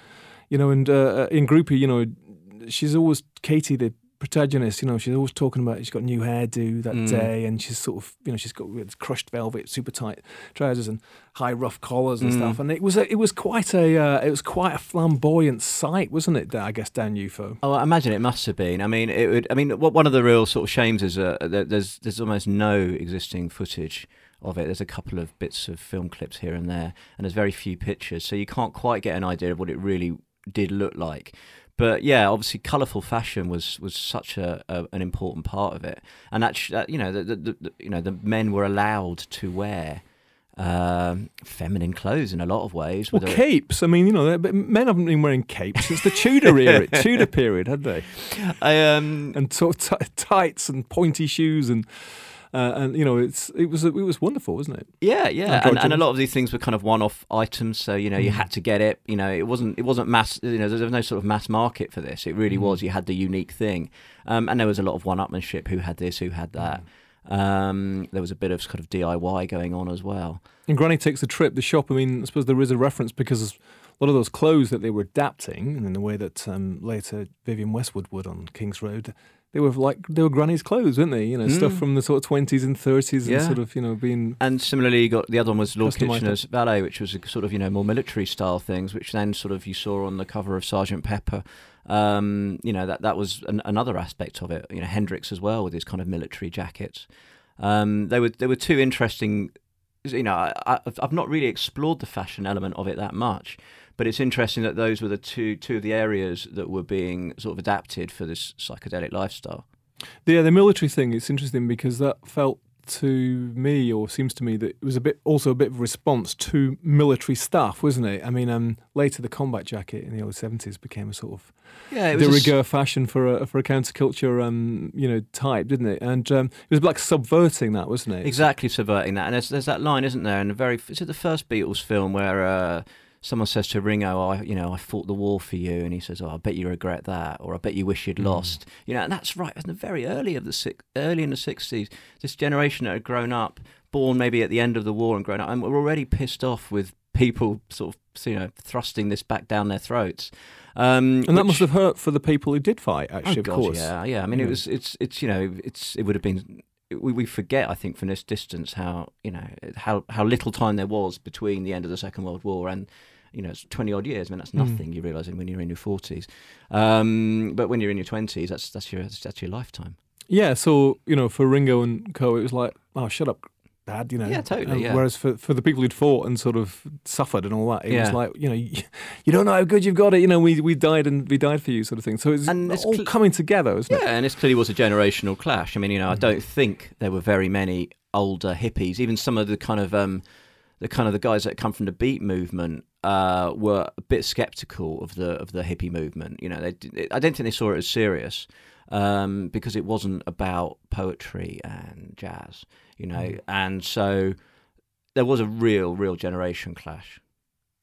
you know, and uh, in Groupie, you know, she's always Katie the protagonist. You know, she's always talking about she's got new hairdo that Mm. day, and she's sort of you know she's got crushed velvet, super tight trousers and high rough collars and Mm. stuff. And it was a, it was quite a uh, it was quite a flamboyant sight, wasn't it? I guess down UFO. Oh, I imagine it must have been. I mean, it would. I mean, one of the real sort of shames is uh, that there's there's almost no existing footage of it. There's a couple of bits of film clips here and there, and there's very few pictures, so you can't quite get an idea of what it really did look like. But yeah, obviously, colourful fashion was was such a, a an important part of it, and that you know the, the, the you know the men were allowed to wear um, feminine clothes in a lot of ways. Well, capes. I mean, you know, men haven't been wearing capes since the Tudor era, Tudor period, had they? I, um, And sort of t- tights and pointy shoes and. Uh, and you know, it's it was it was wonderful, wasn't it? Yeah, yeah, and, and a lot of these things were kind of one-off items, so you know you Mm. had to get it. You know, it wasn't it wasn't mass. You know, there was no sort of mass market for this. It really Mm. was. You had the unique thing, um, and there was a lot of one-upmanship. Who had this? Who had that? Mm. Um, there was a bit of kind of DIY going on as well. And Granny takes the trip. The shop. I mean, I suppose there is a reference because a lot of those clothes that they were adapting, and in the way that um, later Vivienne Westwood would on King's Road, they were like they were Granny's clothes, weren't they? You know, stuff Mm. from the sort of twenties and thirties, Yeah. and sort of you know being And similarly, you got the other one was Lord Kitchener's Valet, which was a sort of you know more military style things, which then sort of you saw on the cover of Sergeant Pepper. Um, you know that that was an, another aspect of it. You know Hendrix as well with his kind of military jackets. Um, they were there were two interesting. You know, I, I've not really explored the fashion element of it that much, but it's interesting that those were the two two of the areas that were being sort of adapted for this psychedelic lifestyle. Yeah, the military thing. It's interesting because that felt to me, or seems to me, that it was a bit also a bit of a response to military stuff, wasn't it? I mean, um, later the combat jacket in the early seventies became a sort of Yeah, it de a s- rigueur fashion for a for a counterculture, um, you know, type, didn't it? And um, it was like subverting that, wasn't it? exactly subverting that. And there's, there's that line, isn't there? In the very is it the first Beatles film where uh, someone says to Ringo, "I you know I fought the war for you," and he says, "Oh, I bet you regret that," or "I bet you wish you'd lost." You know, and that's right. In the very early of the six, early in the sixties, this generation that had grown up, born maybe at the end of the war and grown up, and were already pissed off with people sort of you know thrusting this back down their throats. Um, and that which- must have hurt for the people who did fight. Actually, oh, of God, course. Yeah, yeah. I mean, it was. It's. It's. You know. It's. It would have been. We, we forget, I think, from this distance, how you know how how little time there was between the end of the Second World War and you know it's twenty odd years. I mean, that's Mm. nothing. You realise when you're in your forties, um, but when you're in your twenties, that's that's your that's your lifetime. Yeah, so you know, for Ringo and Co, it was like, oh, shut up, Dad. You know. Yeah, totally, And yeah. Whereas for for the people who'd fought and sort of suffered and all that, it was like, you know, you, you don't know how good you've got it. You know, we we died and we died for you, sort of thing. So it's And it's all cl- coming together, isn't it? Yeah, and this clearly was a generational clash. I mean, you know, I Mm. don't think there were very many older hippies. Even some of the kind of um, the kind of the guys that come from the beat movement uh, were a bit skeptical of the of the hippie movement. You know, they, did- I don't think they saw it as serious um, because it wasn't about poetry and jazz. You know, Mm. and so there was a real, real generation clash.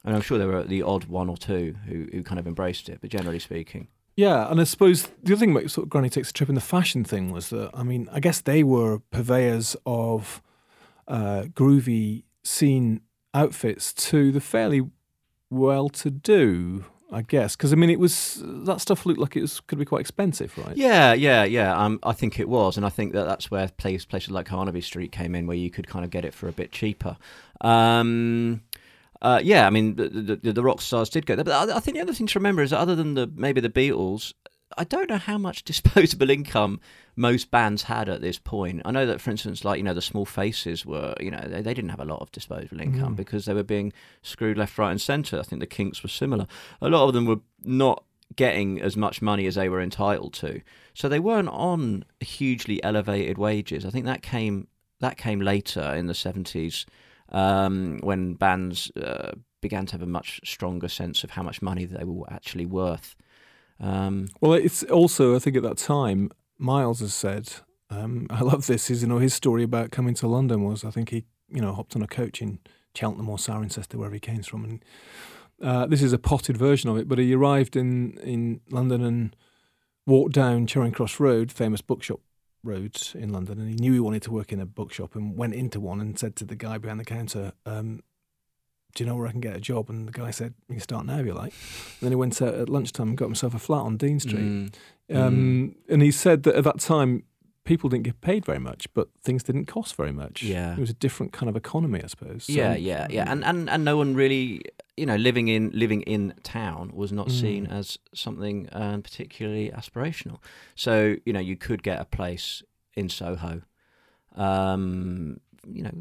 And I'm sure there were the odd one or two who, who kind of embraced it, but generally speaking, Yeah, and I suppose the other thing about sort of Granny Takes a Trip in the fashion thing was that, I mean, I guess they were purveyors of uh, groovy scene outfits to the fairly well to do, I guess. Because, I mean, it was, that stuff looked like it was could be quite expensive, right? Yeah, yeah, yeah. Um, I think it was, and I think that that's where place, places like Carnaby Street came in, where you could kind of get it for a bit cheaper. Um, uh, yeah, I mean, the, the, the, the rock stars did go there, but I, I think the other thing to remember is that other than the maybe the Beatles, I don't know how much disposable income most bands had at this point. I know that, for instance, like you know, the Small Faces were, you know, they, they didn't have a lot of disposable income Mm. because they were being screwed left, right, and centre. I think the Kinks were similar. A lot of them were not getting as much money as they were entitled to, so they weren't on hugely elevated wages. I think that came that came later in the seventies um, when bands uh, began to have a much stronger sense of how much money they were actually worth. Um, Well, it's also, I think at that time, Miles has said, um, I love this, is, you know, his story about coming to London was, I think he, you know, hopped on a coach in Cheltenham or Cirencester, wherever he came from. And uh, this is a potted version of it, but he arrived in, in London and walked down Charing Cross Road, famous bookshop road in London, and he knew he wanted to work in a bookshop and went into one and said to the guy behind the counter, um, do you know where I can get a job? And the guy said, you can start now if you like. And then he went out at lunchtime and got himself a flat on Dean Street. mm, Um, And he said that at that time, people didn't get paid very much, but things didn't cost very much. Yeah. It was a different kind of economy, I suppose. So- yeah, yeah, yeah, and, and and no one really, you know, living in living in town was not seen Mm. as something um, particularly aspirational. So you know, you could get a place in Soho. Um, you know,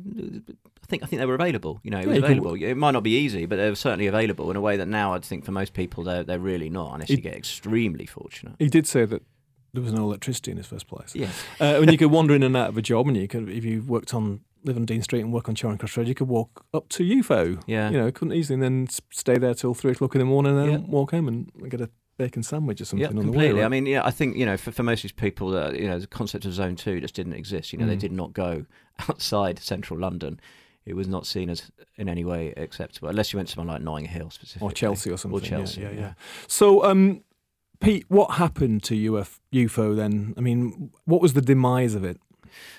think I think they were available. You know, it Yeah, was you could- available. It might not be easy, but they were certainly available in a way that now I'd think for most people they're they're really not, unless you get extremely fortunate. He did say that there was no electricity in his first place. Yeah, Uh, when you could wander in and out of a job, and you could, if you worked on, live on Dean Street and work on Charing Cross Road, you could walk up to UFO. yeah. You know, couldn't easily, and then stay there till three o'clock in the morning, and then Yeah. walk home and get a bacon sandwich or something Yeah, on the way. completely. right? I mean, yeah, I think you know, for, for most of these people, that you know, the concept of Zone Two just didn't exist. You know, they Mm. did not go outside central London. It was not seen as in any way acceptable, unless you went to someone like Notting Hill specifically, or Chelsea or something. Or Chelsea, yeah, yeah, yeah. yeah. So, um, Pete, what happened to UF, UFO then? I mean, what was the demise of it?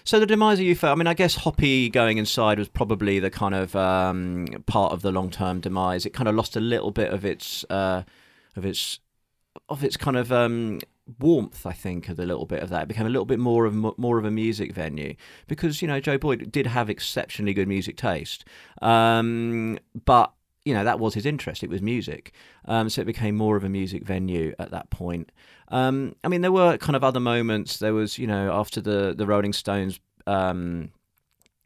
So the demise of UFO, I mean, I guess Hoppy going inside was probably the kind of um, part of the long-term demise. It kind of lost a little bit of its uh, of its of its kind of um, warmth. I think of a little bit of that. It became a little bit more of more of a music venue because you know Joe Boyd did have exceptionally good music taste, um, but you know that was his interest. It was music, um, so it became more of a music venue at that point. Um, I mean, there were kind of other moments. There was, you know, after the the Rolling Stones. Um,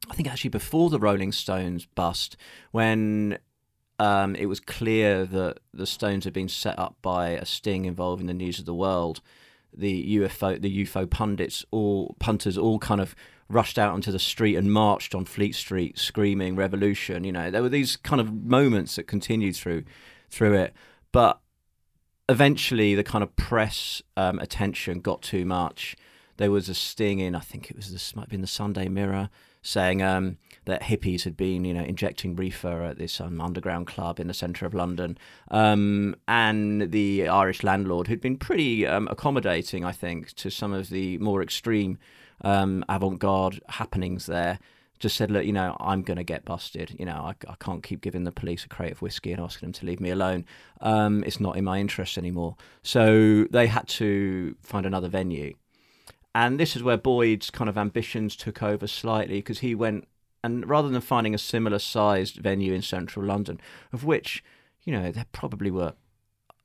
I think actually before the Rolling Stones bust, when um, it was clear that the Stones had been set up by a sting involving the news of the world. The UFO, the UFO pundits, all punters, all kind of rushed out onto the street and marched on Fleet Street screaming revolution. You know, there were these kind of moments that continued through through it, but eventually the kind of press um, attention got too much. There was a sting in, I think it was this might have been the Sunday Mirror, saying um, that hippies had been, you know, injecting reefer at this um, underground club in the centre of London, um, and the Irish landlord who'd been pretty um, accommodating, I think, to some of the more extreme um, avant-garde happenings there. Just said, look, you know, I'm going to get busted. You know, I, I can't keep giving the police a crate of whiskey and asking them to leave me alone. Um, it's not in my interest anymore. So they had to find another venue. And this is where Boyd's kind of ambitions took over slightly because he went and rather than finding a similar sized venue in central London, of which, you know, there probably were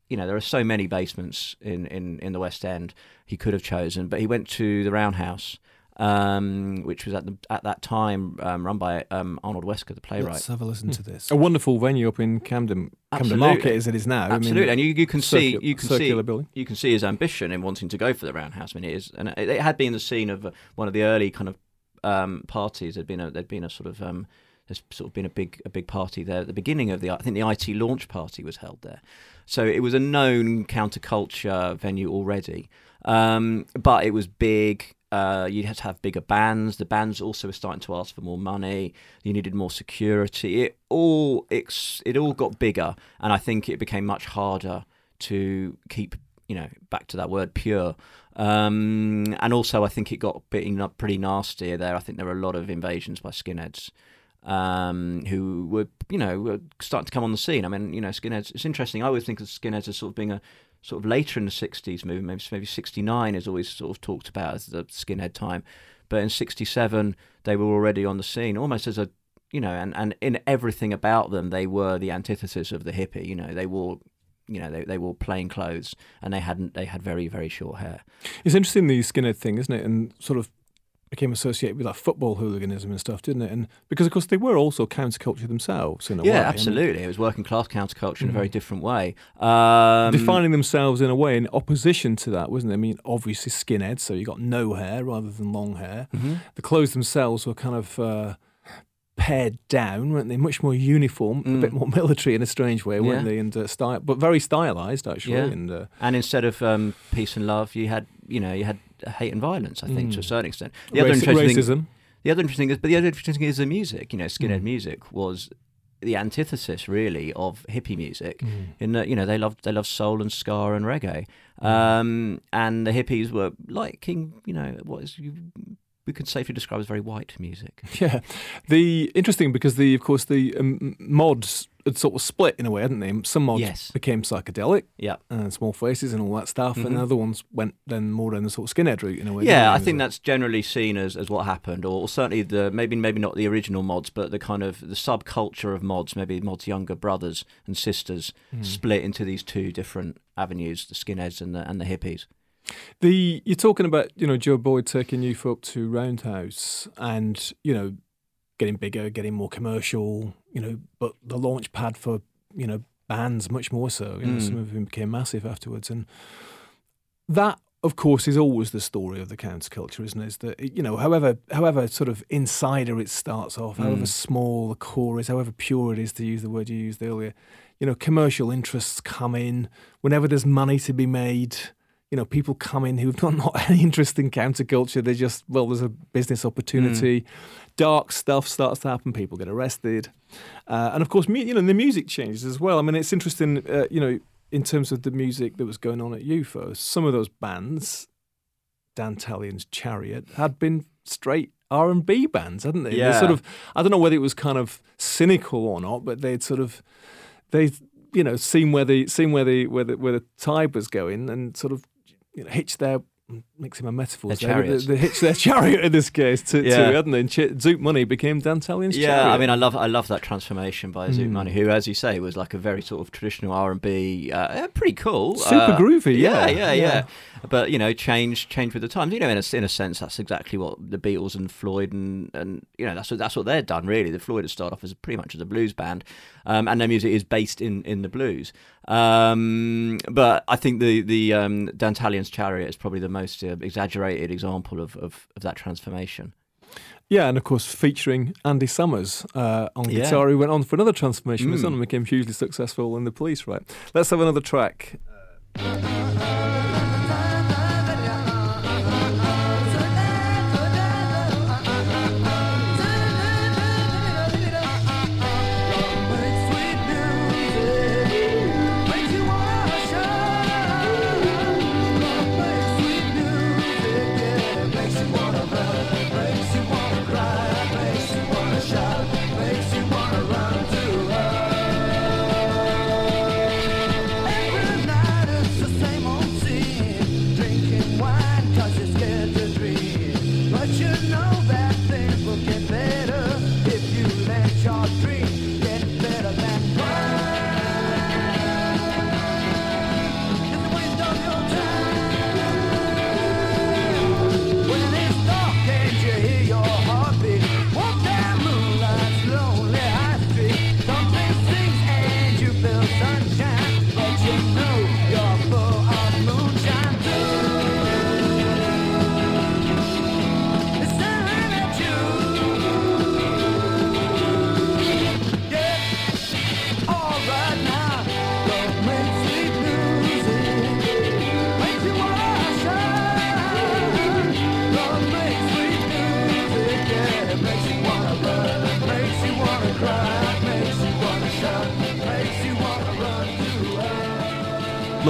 you know, there are so many basements in, in, in the West End he could have chosen, but he went to the Roundhouse, um, which was at the at that time um, run by um, Arnold Wesker, the playwright. Let's have a listen to this. A wonderful venue up in Camden, Camden Absolutely. Market as it is now. I mean, Absolutely, and you, you can see you can see circular building. you can see his ambition in wanting to go for the Roundhouse. I mean, it is, and it, it had been the scene of uh, one of the early kind of um, parties. There'd been a there'd been a sort of um, there's sort of been a big a big party there at the beginning of the I think the IT launch party was held there, so it was a known counterculture venue already, um, but it was big. Uh, you had to have bigger bands. The bands also were starting to ask for more money. You needed more security. It all it's, it all got bigger, and I think it became much harder to keep you know back to that word pure. Um, and also, I think it got pretty, nasty there. I think there were a lot of invasions by skinheads um, who were, you know, were starting to come on the scene. I mean, you know, skinheads. It's interesting. I always think of skinheads as sort of being a sort of later in the '60s movement. Maybe maybe '69 is always sort of talked about as the skinhead time, but in '67 they were already on the scene, almost as a you know, and, and in everything about them, they were the antithesis of the hippie. You know, they wore, you know, they, they wore plain clothes and they hadn't they had very very short hair. It's interesting the skinhead thing, isn't it? And sort of became associated with that football hooliganism and stuff, didn't it? And because of course they were also counterculture themselves in a way. Yeah, I mean, absolutely. it was working class counterculture in a very different way. Um, defining themselves in a way in opposition to that, wasn't it? I mean, obviously skinheads, so you got no hair rather than long hair. Mm-hmm. The clothes themselves were kind of uh, pared down, weren't they? Much more uniform, a bit more military in a strange way, weren't Mm. Yeah. they? And uh, style, but very stylized actually. Yeah. And uh, and instead of um, peace and love, you had you know you had hate and violence. I think to a certain extent. The raci- other interesting racism. thing, the other interesting is, but the other interesting thing is the music. You know, skinhead Mm. music was the antithesis really of hippie music Mm. in that you know they loved they loved soul and ska and reggae Mm. um, and the hippies were liking you know what is you we could safely describe as very white music Yeah, the interesting because the of course the um, mods had sort of split in a way, hadn't they? Some mods Yes. became psychedelic yeah and small faces and all that stuff, and Mhm. other ones went then more down the sort of skinhead route in a way. Yeah, I think that's generally seen as, as what happened, or, certainly the maybe maybe not the original mods, but the kind of the subculture of mods, maybe mods' younger brothers and sisters, Hmm. split into these two different avenues: the skinheads and the and the hippies. The you're talking about you know Joe Boyd taking youth up to Roundhouse and you know getting bigger, getting more commercial, you know, but the launch pad for you know bands much more so. You know, Mm. some of them became massive afterwards, and that of course is always the story of the counterculture, isn't it? Is that you know however however sort of insider it starts off, however Mm. small the core is, however pure it is to use the word you used earlier. You know, commercial interests come in whenever there's money to be made you know, people come in who've got not any interest in counterculture. They're just, well, there's a business opportunity. Dark stuff starts to happen. People get arrested. Uh, and of course, you know, the music changes as well. I mean, it's interesting, uh, you know, in terms of the music that was going on at UFO, some of those bands, Dantalian's Chariot, had been straight R&B bands, hadn't they? They Yeah. sort of, I don't know whether it was kind of cynical or not, but they'd sort of, they you know seen where the seen where the where the where the tide was going and sort of you know hitched their mixing my metaphors Their there, but chariots. they, they hitched their chariot in this case to, Yeah. to hadn't they? And Ch- Zoot Money became Dantalian's Yeah, chariot. I mean, I love I love that transformation by Zoot Mm. Money, who, as you say, was like a very sort of traditional R and B, uh, pretty cool, Super uh, groovy, yeah, yeah, yeah, yeah. But you know, change change with the times. You know, in a, in a sense, that's exactly what the Beatles and Floyd and and you know that's what that's what they've done really. The Floyd had started off as pretty much as a blues band, um, and their music is based in in the blues. Um, but I think the the um, Chariot is probably the most uh, exaggerated example of, of of that transformation. Yeah, and of course featuring Andy Summers uh, on Yeah. guitar, who went on for another transformation his Mm. own and became hugely successful in the police. Right, let's have another track. Every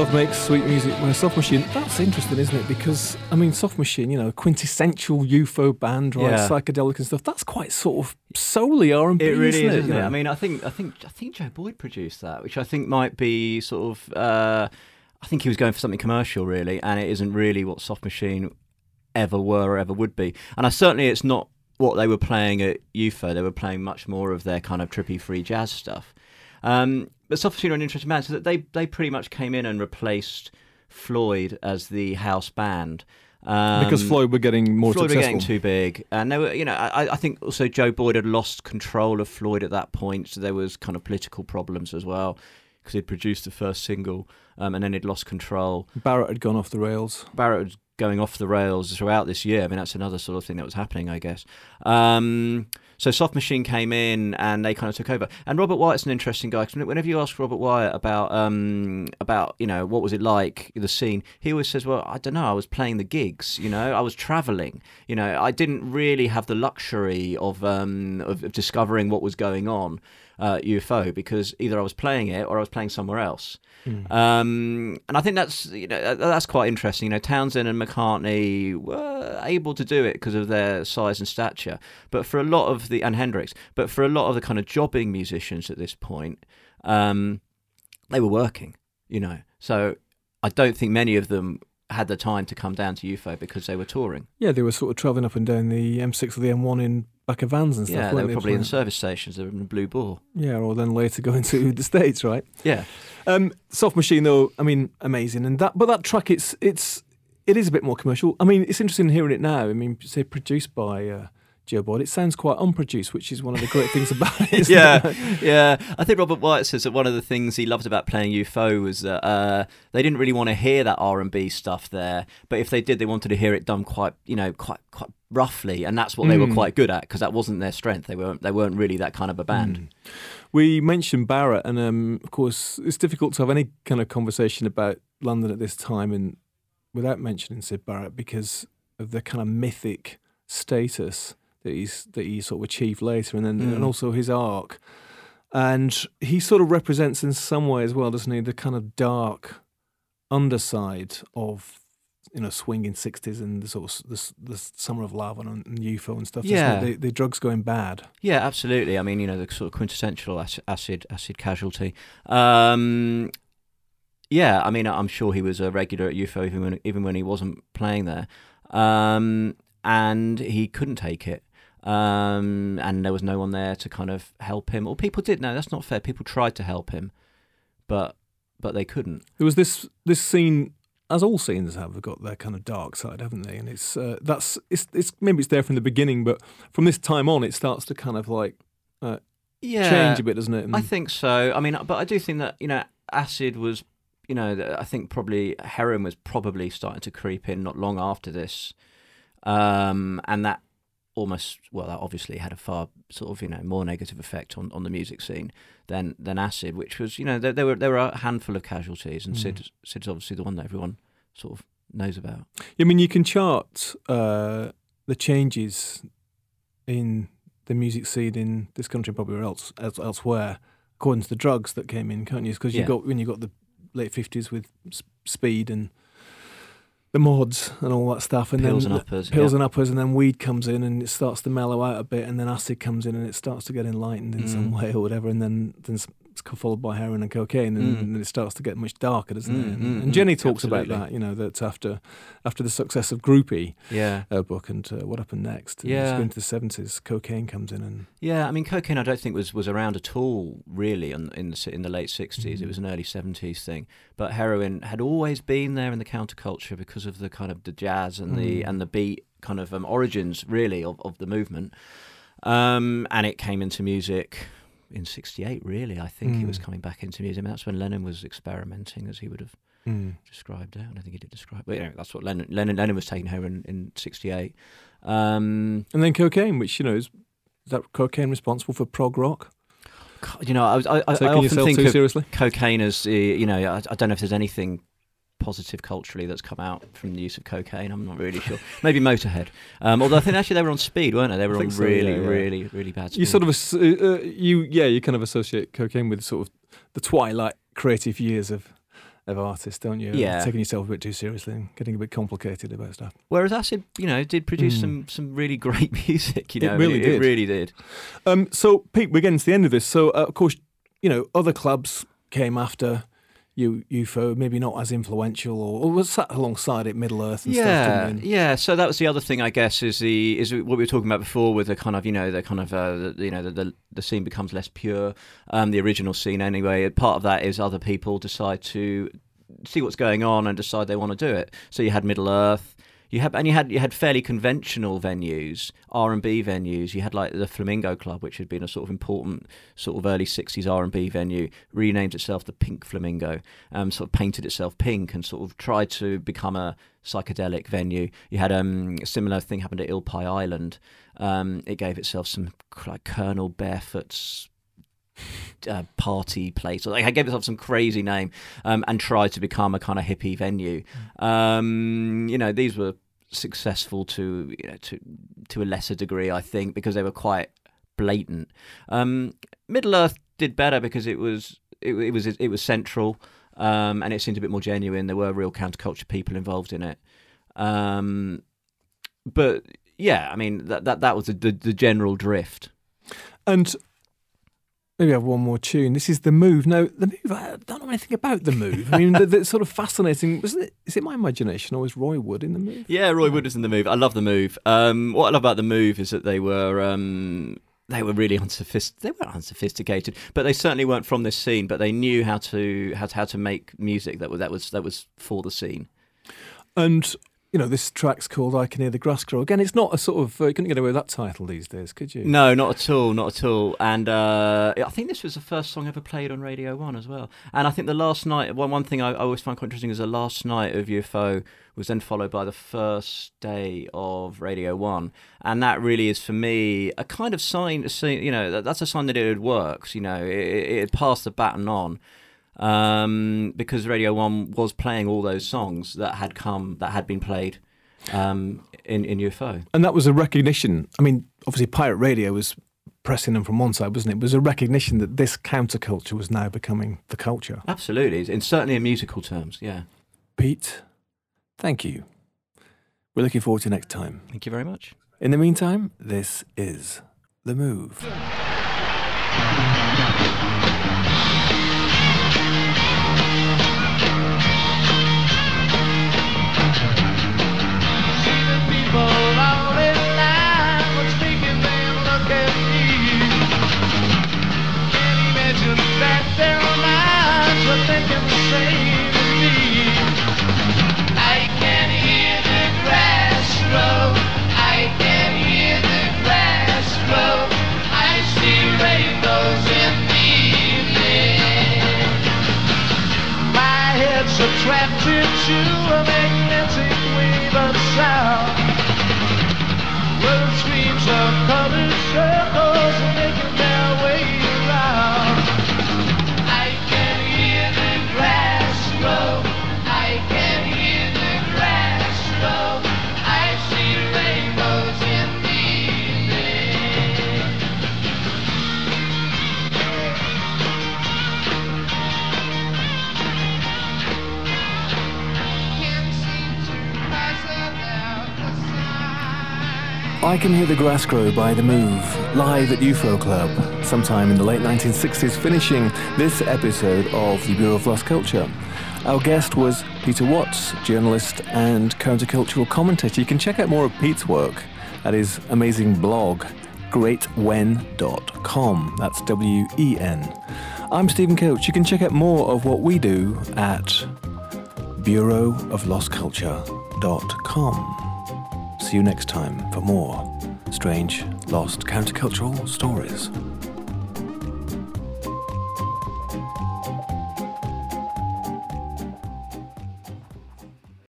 Love makes sweet music by Soft Machine. That's interesting, isn't it? Because I mean, Soft Machine, you know, quintessential UFO band, right? Yeah. Psychedelic and stuff. That's quite sort of solely R and B. It really isn't is, it? isn't you it? know? I mean, I think, I think, I think Joe Boyd produced that, which I think might be sort of. Uh, I think he was going for something commercial, really, and it isn't really what Soft Machine ever were or ever would be. And I certainly, it's not what they were playing at UFO. They were playing much more of their kind of trippy free jazz stuff. Um, but Machine are an interesting band, so that they they pretty much came in and replaced Floyd as the house band. Um, because Floyd were getting more Floyd were getting too big, and they were, you know, I, I think also Joe Boyd had lost control of Floyd at that point, so there was kind of political problems as well because he'd produced the first single, um, and then he'd lost control. Barrett had gone off the rails. Barrett was going off the rails throughout this year. I mean, that's another sort of thing that was happening, I guess. Um, so Soft Machine came in and they kind of took over. And Robert Wyatt's an interesting guy because whenever you ask Robert Wyatt about um, about you know what was it like the scene, he always says, "Well, I don't know. I was playing the gigs. You know, I was traveling. You know, I didn't really have the luxury of um, of, of discovering what was going on." Uh, UFO because either I was playing it or I was playing somewhere else. Um, and I think that's you know that's quite interesting. You know, Townshend and McCartney were able to do it because of their size and stature, but for a lot of the and Hendrix, but for a lot of the kind of jobbing musicians at this point, um, they were working. You know, so I don't think many of them had the time to come down to UFO because they were touring. Yeah, they were sort of travelling up and down the M6 or the M1 in back of vans and stuff. yeah, they were probably in the service stations. They were in the Blue Boar. Yeah, or then later going to the States, right? Yeah, Um, Soft Machine, though, I mean, amazing, and that, but that track, it's it's it is a bit more commercial. I mean, it's interesting hearing it now. I mean, say produced by uh, Joe Boyd, it sounds quite unproduced, which is one of the great things about it. yeah, it? yeah. I think Robert Wyatt says that one of the things he loved about playing UFO was that uh, they didn't really want to hear that R and B stuff there, but if they did, they wanted to hear it done quite, you know, quite quite roughly, and that's what they were Mm. quite good at because that wasn't their strength. They weren't they weren't really that kind of a band. We mentioned Barrett, and um, of course, it's difficult to have any kind of conversation about London at this time and without mentioning Syd Barrett because of the kind of mythic status that he's that he sort of achieved later, and then Mm. and also his arc. And he sort of represents in some way as well, doesn't he, the kind of dark underside of you know swinging sixties and the sort of the, the summer of love and, and UFO and stuff. Yeah. the, the drugs going bad. Yeah, absolutely. I mean, you know, the sort of quintessential ac- acid acid casualty. Um, yeah, I mean, I'm sure he was a regular at UFO even when even when he wasn't playing there, um, and he couldn't take it. Um, and there was no one there to kind of help him. Or people did. No, that's not fair. People tried to help him, but but they couldn't. There was this this scene, as all scenes have, have got their kind of dark side, haven't they? And it's uh, that's it's it's maybe it's there from the beginning, but from this time on, it starts to kind of like Yeah, change a bit, doesn't it? And I think so. I mean, but I do think that you know, acid was, you know, I think probably heroin was probably starting to creep in not long after this, um, and that almost well, that obviously had a far sort of you know more negative effect on, on the music scene than than acid, which was you know there, there were there were a handful of casualties, and Syd Syd's obviously the one that everyone sort of knows about. I mean, you can chart uh, the changes in the music scene in this country, probably else, else elsewhere, according to the drugs that came in, can't you? Because you Yeah. got when you got the late fifties with speed and the mods and all that stuff, and Pills then and uppers, pills yeah. and uppers, and then weed comes in and it starts to mellow out a bit, and then acid comes in and it starts to get enlightened in some Mm. way or whatever, and then then followed by heroin and cocaine, and, Mm. then it starts to get much darker, doesn't it? Mm, And, mm, and Jenny mm, talks about that, you know, that after after the success of Groupie, Yeah. her book and uh, what happened next. And Yeah. into the seventies. Cocaine comes in, and Yeah, I mean, cocaine. I don't think was, was around at all, really, in, in the in the late 60s It was an early seventies thing. But heroin had always been there in the counterculture because of the kind of the jazz and the Mm. and the beat kind of um, origins, really, of, of the movement. Um, and it came into music in '68. Really, I think he was Mm. coming back into music. I mean, that's when Lennon was experimenting, as he would have mm. described it. I don't think he did describe, but anyway, that's what Lennon Lennon, Lennon was taking heroin in '68. Um, and then cocaine, which you know is, that cocaine responsible for prog rock? You know, I, was- I, I, I often think of seriously. cocaine as, uh, you know, I, I don't know if there's anything positive culturally that's come out from the use of cocaine. I'm not really sure. Maybe Motorhead. Um, although I think actually they were on speed, weren't they? They were on so, really, yeah, yeah. really, really bad speed. You sort of uh, uh, you yeah you kind of associate cocaine with sort of the twilight creative years of of artists, don't you? Yeah. taking yourself a bit too seriously and getting a bit complicated about stuff. Whereas Acid, you know, did produce Mm. some some really great music. You know, I really mean, did. It really did. Um, so Pete, we're getting to the end of this. So uh, of course, you know, other clubs came after you, UFO, maybe not as influential, or, or was sat alongside it, Middle Earth and stuff. yeah, yeah. So that was the other thing, I guess, is the is what we were talking about before with the kind of you know the kind of uh, the, you know the, the the scene becomes less pure, um, the original scene anyway. Part of that is other people decide to see what's going on and decide they want to do it. So you had Middle Earth. You had and you had you had fairly conventional venues, R and B venues. You had like the Flamingo Club, which had been a sort of important sort of early '60s R and B venue, renamed itself the Pink Flamingo, um, sort of painted itself pink and sort of tried to become a psychedelic venue. You had um, a similar thing happened at Eel Pie Island. Um, it gave itself some like Colonel Barefoot's uh, party place. Like I gave itself some crazy name um, and tried to become a kind of hippie venue. Um, you know, these were successful to you know to to a lesser degree, I think, because they were quite blatant. Um, Middle Earth did better because it was it, it was it was central um, and it seemed a bit more genuine. There were real counterculture people involved in it. Um, but yeah, I mean that that that was the, the, the general drift. And maybe I have one more tune. This is the move. Now, the move. I don't know anything about the move. I mean, the, the sort of fascinating. Was it? Is it my imagination or was Roy Wood in the move? Yeah, Roy Wood is in the move. I love the move. Um, what I love about the move is that they were um, they were really unsophisticated. They weren't unsophisticated, but they certainly weren't from this scene. But they knew how to how to, how to make music that was that was that was for the scene. And you know, this track's called "I Can Hear the Grass Grow." Again, it's not a sort of. Uh, you couldn't get away with that title these days, could you? No, not at all, not at all. And uh, I think this was the first song ever played on Radio One as well. And I think the last night, one one thing I, I always find quite interesting is the last night of UFO was then followed by the first day of Radio One, and that really is for me a kind of sign. You know, that, that's a sign that it works. You know, it, it, passed the baton on. Um, because Radio One was playing all those songs that had come, that had been played um, in in UFO. And that was a recognition. I mean, obviously, pirate radio was pressing them from one side, wasn't it? It was a recognition that this counterculture was now becoming the culture. Absolutely, and certainly in musical terms. Yeah. Pete, thank you. We're looking forward to next time. Thank you very much. In the meantime, this is The Move. To a I Can Hear the Grass Grow by The Move, live at UFO Club, sometime in the late 1960s, finishing this episode of the Bureau of Lost Culture. Our guest was Peter Watts, journalist and countercultural commentator. You can check out more of Pete's work at his amazing blog, greatwen.com. That's W E N. I'm Stephen Coates. You can check out more of what we do at bureauoflostculture.com. See you next time for more strange, lost countercultural stories.